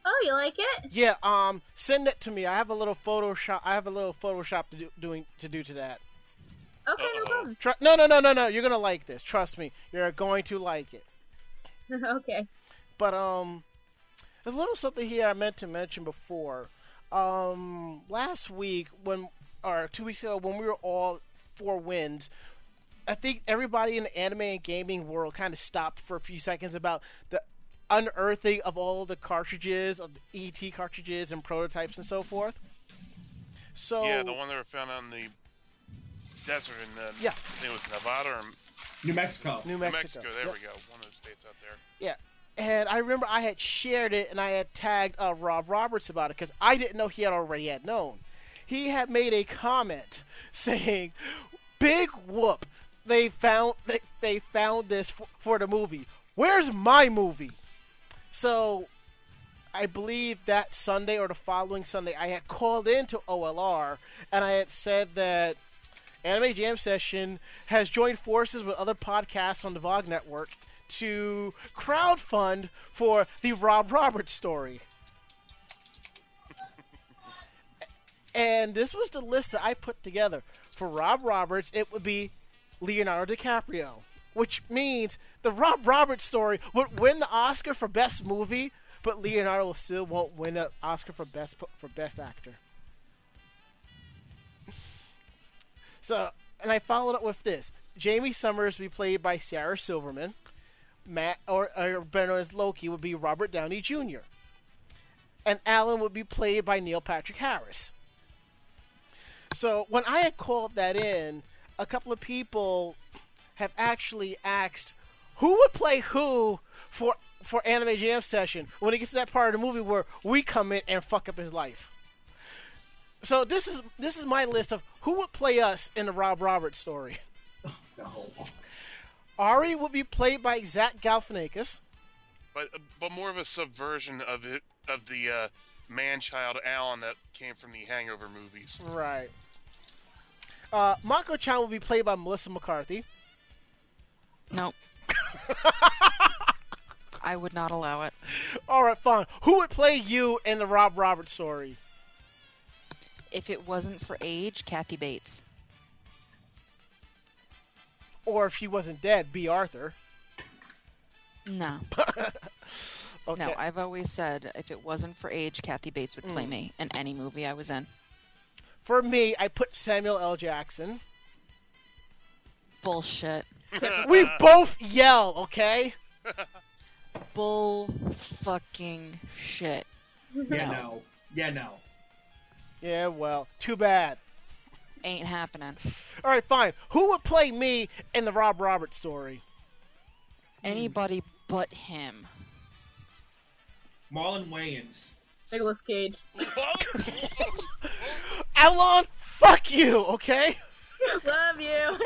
Oh, you like it? Yeah, um, send it to me. I have a little Photoshop. I have a little Photoshop to do doing to do to that. Okay, no Uh-oh. problem. Tru- no, no, no, no, no. You're gonna like this. Trust me. You're going to like it. okay. But um, there's a little something here I meant to mention before. Um, last week when or two weeks ago when we were all four wins, I think everybody in the anime and gaming world kind of stopped for a few seconds about the unearthing of all the cartridges of the ET cartridges and prototypes and so forth. So Yeah, the one that were found on the desert in the, Yeah. I think it was Nevada or New Mexico. New New Mexico. Mexico. There Yep. we go. One of the states out there. Yeah. And I remember I had shared it and I had tagged uh, Rob Roberts about it because I didn't know he had already had known. He had made a comment saying, "Big whoop! They found they, they found this for, for the movie. Where's my movie?" So, I believe that Sunday or the following Sunday, I had called into OLR and I had said that Anime Jam Session has joined forces with other podcasts on the VOG network to crowdfund for the Rob Roberts story. And this was the list that I put together. For Rob Roberts, it would be Leonardo DiCaprio, which means the Rob Roberts story would win the Oscar for Best Movie, but Leonardo still won't win an Oscar for Best for Best Actor. So, and I followed up with this: Jamie Summers will be played by Sarah Silverman. Matt, or, or better known as Loki, would be Robert Downey Jr. And Alan would be played by Neil Patrick Harris. So when I had called that in, a couple of people have actually asked who would play who for for Anime Jam Session when it gets to that part of the movie where we come in and fuck up his life. So this is this is my list of who would play us in the Rob Roberts story. No. Ari would be played by Zach Galifianakis. But but more of a subversion of it of the uh, man-child Alan that came from the Hangover movies. Right. Uh, Mako Chan will be played by Melissa McCarthy. Nope. I would not allow it. All right, fine. Who would play you in the Rob Roberts story? If it wasn't for age, Kathy Bates. Or if she wasn't dead, Bea Arthur. No. Okay. No, I've always said if it wasn't for age, Kathy Bates would play mm. me in any movie I was in. For me, I put Samuel L. Jackson. Bullshit. we both yell, okay? Bull fucking shit. Yeah, No. no. Yeah, no. Yeah, well, too bad. Ain't happening. All right, fine. Who would play me in the Rob Roberts story? Anybody but him. Marlon Wayans. Nicolas Cage. Alon, fuck you, okay? Love you.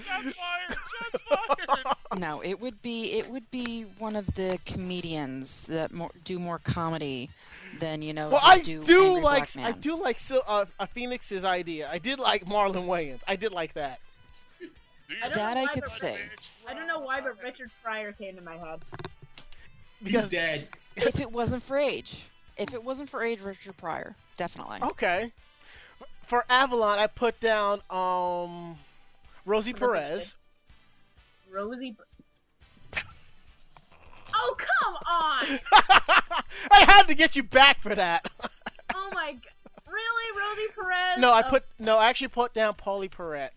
Shots fired! Shots fired! No, it would be it would be one of the comedians that more, do more comedy than you know. Well, just I do, do like I do like Sil- uh, uh, Phoenix's idea. I did like Marlon Wayans. I did like that. I don't That know I why, could but- say. I don't know why, but Richard Pryor came to my head. He's dead. If it wasn't for age, if it wasn't for age, Richard Pryor, definitely. okay, for Avalon, I put down um Rosie What does it Perez. Rosie. Oh come on! I had to get you back for that. Oh my god! Really, Rosie Perez? no, I Oh, put no. I actually put down Pauley Perrette.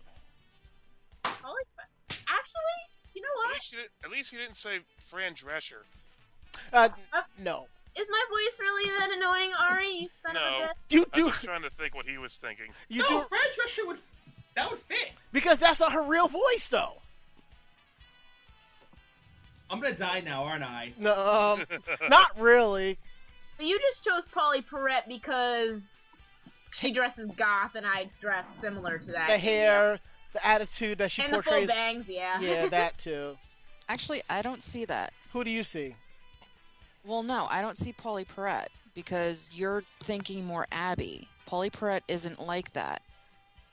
Holy Actually, you know At what? least, you didn't, at least you didn't say Fran Drescher. Uh, no, Is my voice really that annoying, Ari? You son No. of a bitch. you I'm just trying to think what he was thinking. You no, do Fred Drescher would. That would fit. because that's not her real voice, though. I'm gonna die now, aren't I? No, um, not really. But you just chose Pauley Perrette because she dresses goth and I dress similar to that. The hair, the attitude that she and the full portrays. bangs, yeah. yeah, that too. Actually, I don't see that. Who do you see? Well, no, I don't see Pauley Perrette because you're thinking more Abby. Pauley Perrette isn't like that.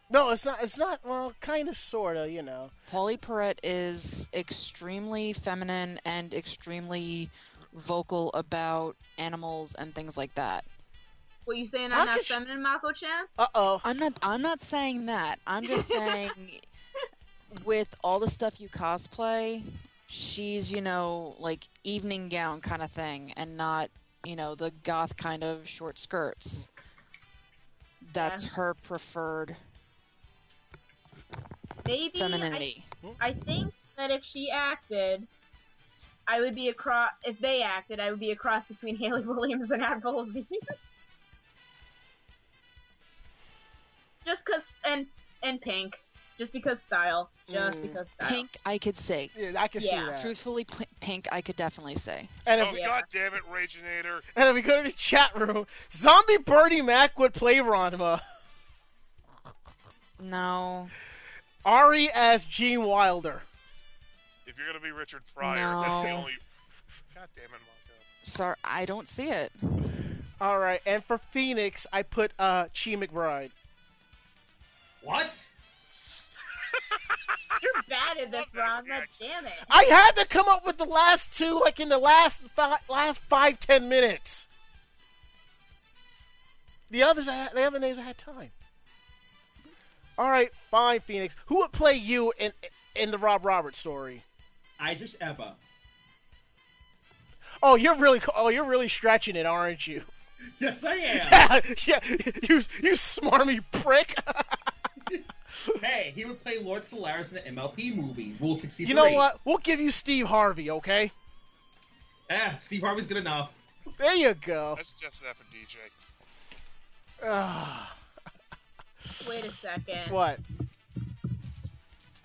No, it's not. It's not. Well, kind of, sorta. You know. Pauley Perrette is extremely feminine and extremely vocal about animals and things like that. What you saying? I'm not could she- feminine, Mako-chan? Uh oh. I'm not I'm not saying that. I'm just saying with all the stuff you cosplay, she's, you know, like evening gown kind of thing and not, you know, the goth kind of short skirts. That's Yeah. her preferred Maybe. Femininity. I think that if she acted, I would be a cross. If they acted, I would be a cross between Hayley Williams and Lavigne. Just cause, and and Pink, just because style, just Mm. because style. Pink I could say. Yeah, I can see that. Truthfully P- Pink I could definitely say. And if, Oh, Yeah. god damn it, Raginator. and if we go to the chat room, Zombie Birdie Mac would play Ranma. No. Ari as Gene Wilder. If you're gonna be Richard Pryor, that's the only. God damn it, Mako. Sorry, I don't see it. All right, and for Phoenix, I put uh, Chi McBride. What? You're bad at this, Love that Ron. Damn it. I had to come up with the last two, like in the last fi- last five ten minutes. The others, I had, the other names, I had time. All right, fine, Phoenix. Who would play you in in the Rob Roberts story? Idris Elba. Oh, you're really oh you're really stretching it, aren't you? Yes, I am. Yeah, yeah. You you smarmy prick. hey, he would play Lord Solaris in the MLP movie, Rule 63. you know what? We'll give you Steve Harvey, okay? Ah, Steve Harvey's good enough. There you go. That's just that for DJ. Ah, Wait a second. what?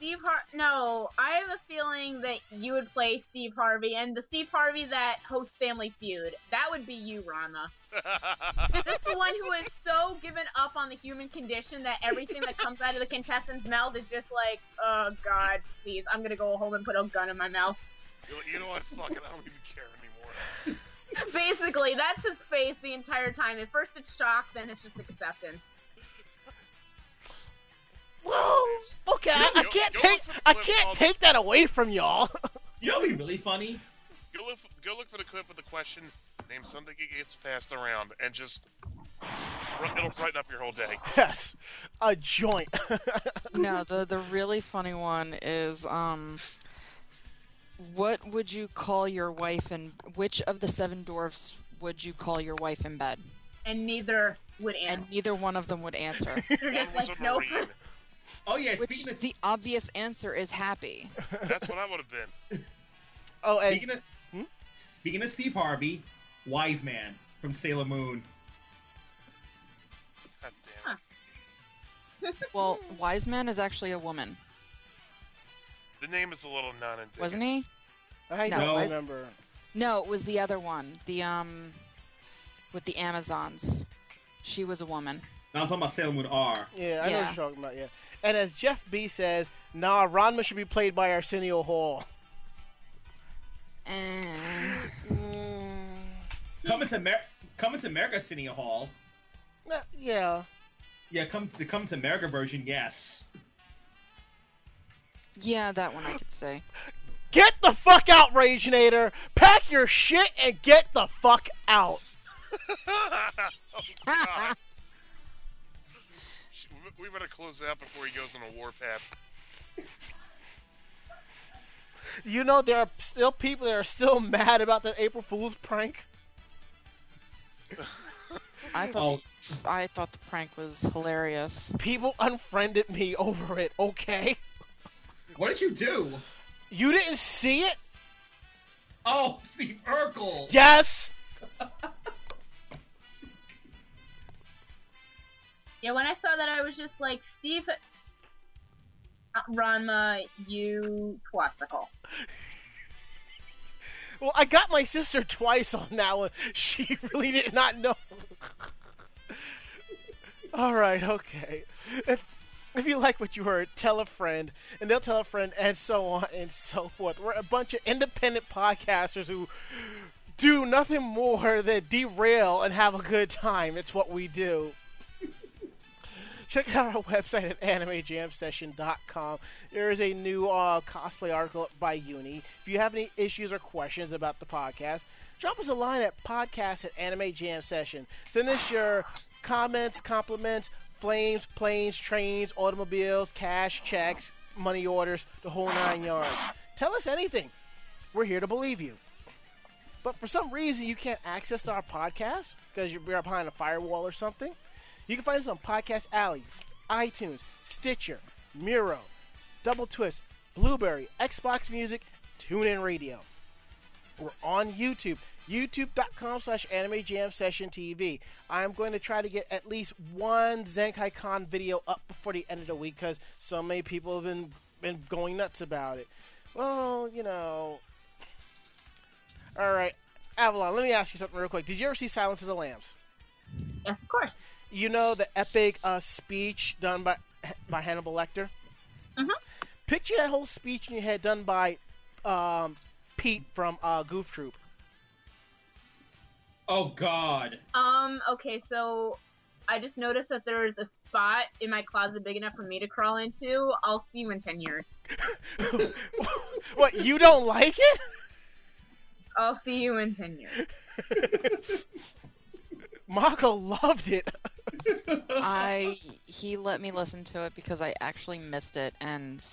Steve Har. No, I have a feeling that you would play Steve Harvey, and the Steve Harvey that hosts Family Feud. That would be you, Ranma. Is this the one who is so given up on the human condition that everything that comes out of the contestant's mouth is just like, oh god, please, I'm gonna go home and put a gun in my mouth. You- you know what? Fuck it, I don't even care anymore. Basically, that's his face the entire time. At first it's shock, then it's just acceptance. Well, okay, I, I can't take look for the I can't called- take that away from y'all. You know what'd be really funny? Go look, for, go look for the clip of the question. Name something that gets passed around, and just it'll brighten up your whole day. yes, a joint. No, the the really funny one is um what would you call your wife And which of the seven dwarfs would you call your wife in bed? And neither would answer. And neither one of them would answer. They're just like, a nope. Marine. Oh yeah, which speaking of the obvious answer is happy. That's what I would have been. oh, and speaking of Hmm? speaking of Steve Harvey, Wise Man from Sailor Moon. God damn it. Well, Wise Man is actually a woman, The name is a little non-indicative. wasn't he? I No, don't I- remember. No, it was the other one. The um with the Amazons. She was a woman. Now I'm talking about Sailor Moon R. Yeah, I know what you're talking about. Yeah, and as Jeff B says, nah, Ranma should be played by Arsenio Hall. Coming to Mer- coming to America City Hall. Uh, yeah, Yeah, come the come to America version. Yes. Yeah, that one I could say. get the fuck out, Raginator. Pack your shit and get the fuck out. oh, God. Sh- we- We better close it out before he goes on a warpath. You know there are still people that are still mad about the April Fool's prank. I thought Oh, I thought the prank was hilarious. People unfriended me over it. Okay, what did you do? you didn't see it? Oh, Steve Urkel. Yes. Yeah, when I saw that, I was just like, Steve, Ranma, you twatsicle. Well, I got my sister twice on that one. She really did not know. All right, okay. If you like what you heard, tell a friend, and they'll tell a friend, and so on and so forth. We're a bunch of independent podcasters who do nothing more than derail and have a good time. It's what we do. Check out our website at animejamsession.com. There is a new uh, cosplay article by Uni. If you have any issues or questions about the podcast, drop us a line at podcast at Anime Jam Session. Send us your comments, compliments, flames, planes, trains, automobiles, cash, checks, money orders, the whole nine yards. Tell us anything. We're here to believe you. But for some reason, you can't access our podcast because you're behind a firewall or something. You can find us on Podcast Alley, iTunes, Stitcher, Miro, Double Twist, Blubrry, Xbox Music, TuneIn Radio. We're on YouTube, youtube.com slash anime jam session TV. I'm going to try to get at least one Zenkai Con video up before the end of the week because so many people have been, been going nuts about it. Well, you know, all right, Avalon. Let me ask you something real quick. Did you ever see Silence of the Lambs? Yes, of course. You know the epic uh, speech done by by Hannibal Lecter. Mhm. Picture that whole speech in your head done by um, Pete from uh, Goof Troop. Oh God. Um, okay, so I just noticed that there's a spot in my closet big enough for me to crawl into. I'll see you in 10 years. what you don't like it? I'll see you in 10 years. Mako loved it. I he let me listen to it because I actually missed it and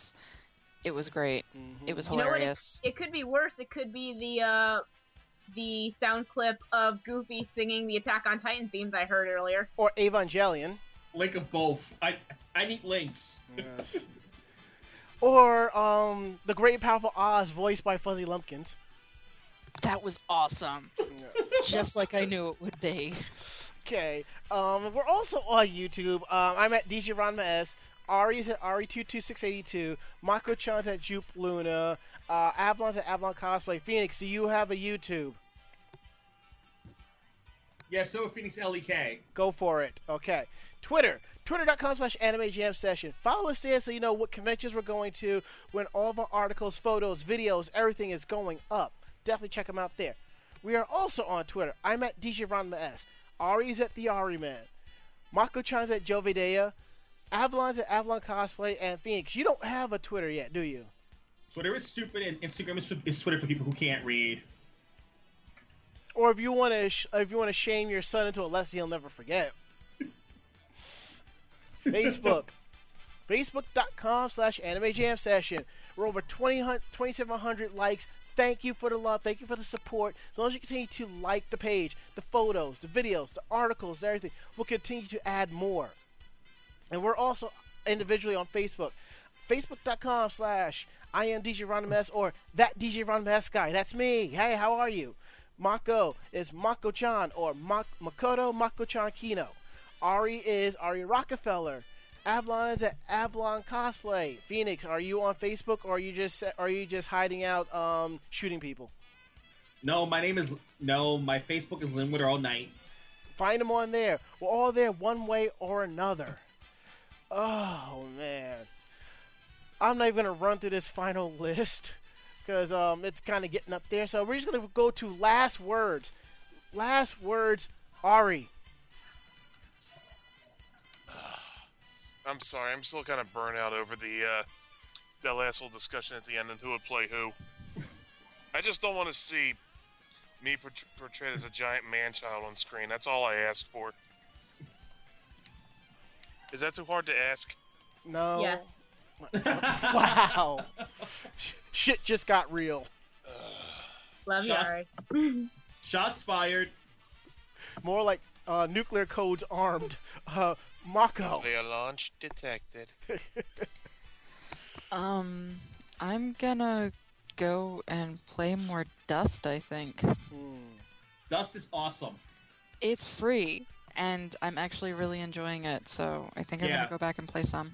it was great. It was You know what? hilarious. It could be worse. It could be the, uh, the sound clip of Goofy singing the Attack on Titan themes I heard earlier. Or Evangelion. Link of both. I I need links. Yes. or um, the Great Powerful Oz, voiced by Fuzzy Lumpkins. That was awesome. Just like I knew it would be. Okay. Um, we're also on YouTube. Um, I'm at DJ Ranma S. Ari's at Ari22682. Mako Chan's at Jupe Luna. Uh, Avalon's at Avalon Cosplay. Phoenix, do you have a YouTube? Yeah, so Phoenix LEK. Go for it. Okay. Twitter. Twitter.com slash anime jam session. Follow us there so you know what conventions we're going to, when all of our articles, photos, videos, everything is going up. Definitely check them out there. We are also on Twitter. I'm at DJ Ranma S. Ari's at the Ari Man. Mako Chan's at Joe Videa. Avalon's at Avalon Cosplay. And Phoenix, you don't have a Twitter yet, do you? Twitter is stupid, and Instagram is, is Twitter for people who can't read. Or if you want to, sh- if you want to shame your son into a lesson he'll never forget. Facebook. Facebook.com slash anime jam session. We're over 20, 2,700 likes. Thank you for the love. Thank you for the support. As long as you continue to like the page, the photos, the videos, the articles, and everything, we'll continue to add more. And we're also individually on Facebook. Facebook.com slash I am DJ Ron S or that DJ Ron S guy. That's me. Hey, how are you? Mako is Mako Chan or Mak- Makoto Mako Chan Kino. Ari is Ari Rockefeller. Avalon is at Avalon Cosplay. Phoenix, are you on Facebook or are you just are you just hiding out um, shooting people? No, my name is no. My Facebook is Linwood All Night. Find them on there. We're all there one way or another. Oh man, I'm not even gonna run through this final list because um, it's kind of getting up there. So we're just gonna go to last words. Last words, Ari. I'm sorry, I'm still kind of burnt out over the uh, that last little discussion at the end and who would play who. I just don't want to see me port- portrayed as a giant man-child on screen. That's all I asked for. Is that too hard to ask? No. Yes. wow. Shit just got real. Love you, Shots. Ari. Shots fired. More like uh, nuclear codes armed. Uh, Mako. Their launch detected. Um, I'm gonna go and play more Dust. I think Dust is awesome. it's free, and I'm actually really enjoying it. So I think I'm Yeah. gonna go back and play some.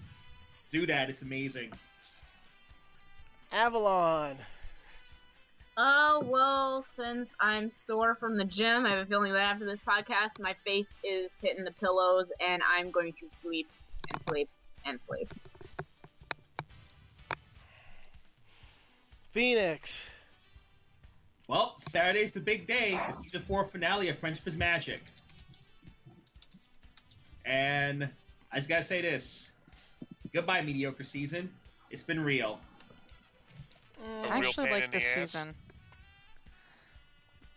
Do that. It's amazing. Avalon. Oh, well, since I'm sore from the gym, I have a feeling that after this podcast, my face is hitting the pillows and I'm going to sleep and sleep and sleep. Phoenix. Well, Saturday's the big day, the season four finale of Friendship is Magic. And I just gotta say this. Goodbye, mediocre season. It's been real. A I real actually pain like in the this ass. season.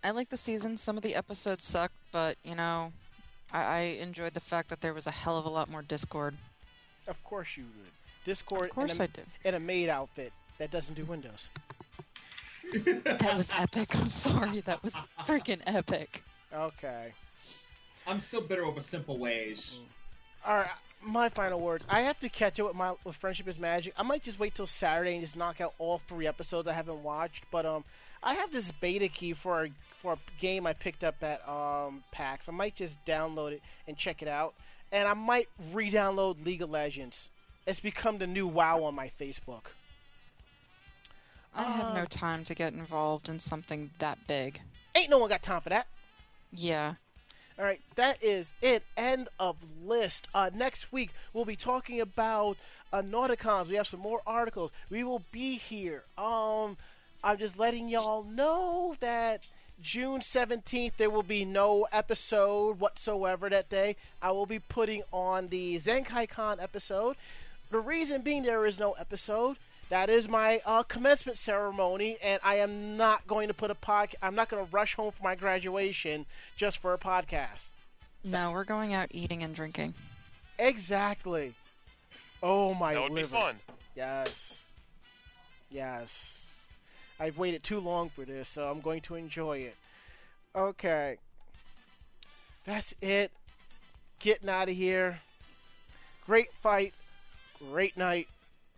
I like the season. Some of the episodes sucked, but you know, I, I enjoyed the fact that there was a hell of a lot more Discord. Of course you would. Discord Of course in, a, I did. in a maid outfit that doesn't do Windows. That was epic. I'm sorry. That was freaking epic. Okay. I'm still bitter over simple ways. All right. My final words. I have to catch up with my with Friendship is Magic. I might just wait till Saturday and just knock out all three episodes I haven't watched. But um, I have this beta key for a, for a game I picked up at um PAX. I might just download it and check it out. And I might re-download League of Legends. It's become the new WoW on my Facebook. I have no Uh, time to get involved in something that big. Ain't no one got time for that. Yeah. All right, that is it. End of list. Uh, next week we'll be talking about uh, Nauticons. We have some more articles. We will be here. Um, I'm just letting y'all know that June 17th there will be no episode whatsoever that day. I will be putting on the Zenkai Con episode. The reason being there is no episode. That is my uh, commencement ceremony, and I am not going to put a pod. I'm not going to rush home for my graduation just for a podcast. No, we're going out eating and drinking. Exactly. Oh my That would be fun. Yes. Yes. I've waited too long for this, so I'm going to enjoy it. Okay. That's it. Getting out of here. Great fight. Great night.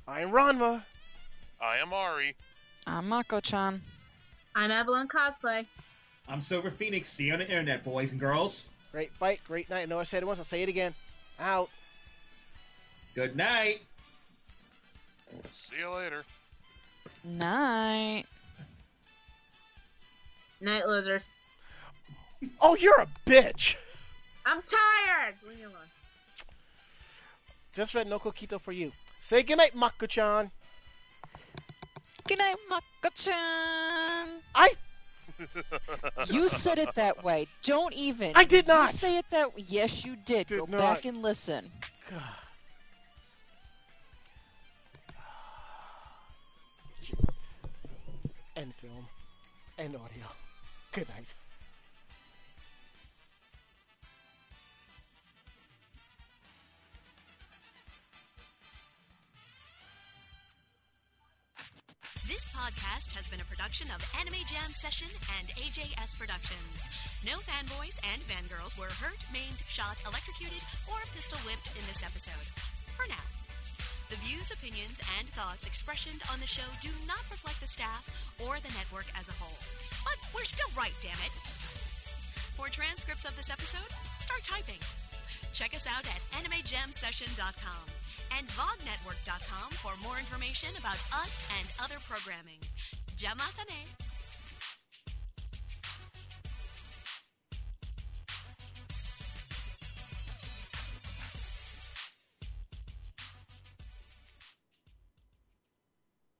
I'm Ranma. I am Ari. I'm Mako-chan. I'm Avalon Cosplay. I'm Silver Phoenix. See you on the internet, boys and girls. Great fight. Great night. I know I said it once. I'll say it again. Out. Good night. See you later. Night. Night losers. Oh, you're a bitch. I'm tired. Leave me alone. Just read no coquito for you. Say goodnight, Mako-chan. Good night, Mako-chan. I You said it that way. Don't even. I did not. You say it that way. Yes, you did. Did Go not. back and listen. God. End film. and audio. Good night. This podcast has been a production of Anime Jam Session and AJS Productions. No fanboys and fangirls were hurt, maimed, shot, electrocuted, or pistol whipped in this episode. For now. The views, opinions, and thoughts expressioned on the show do not reflect the staff or the network as a whole. But we're still right, damn it. For transcripts of this episode, start typing. Check us out at animejamsession.com and vognetwork.com for more information about us and other programming. Jamatane!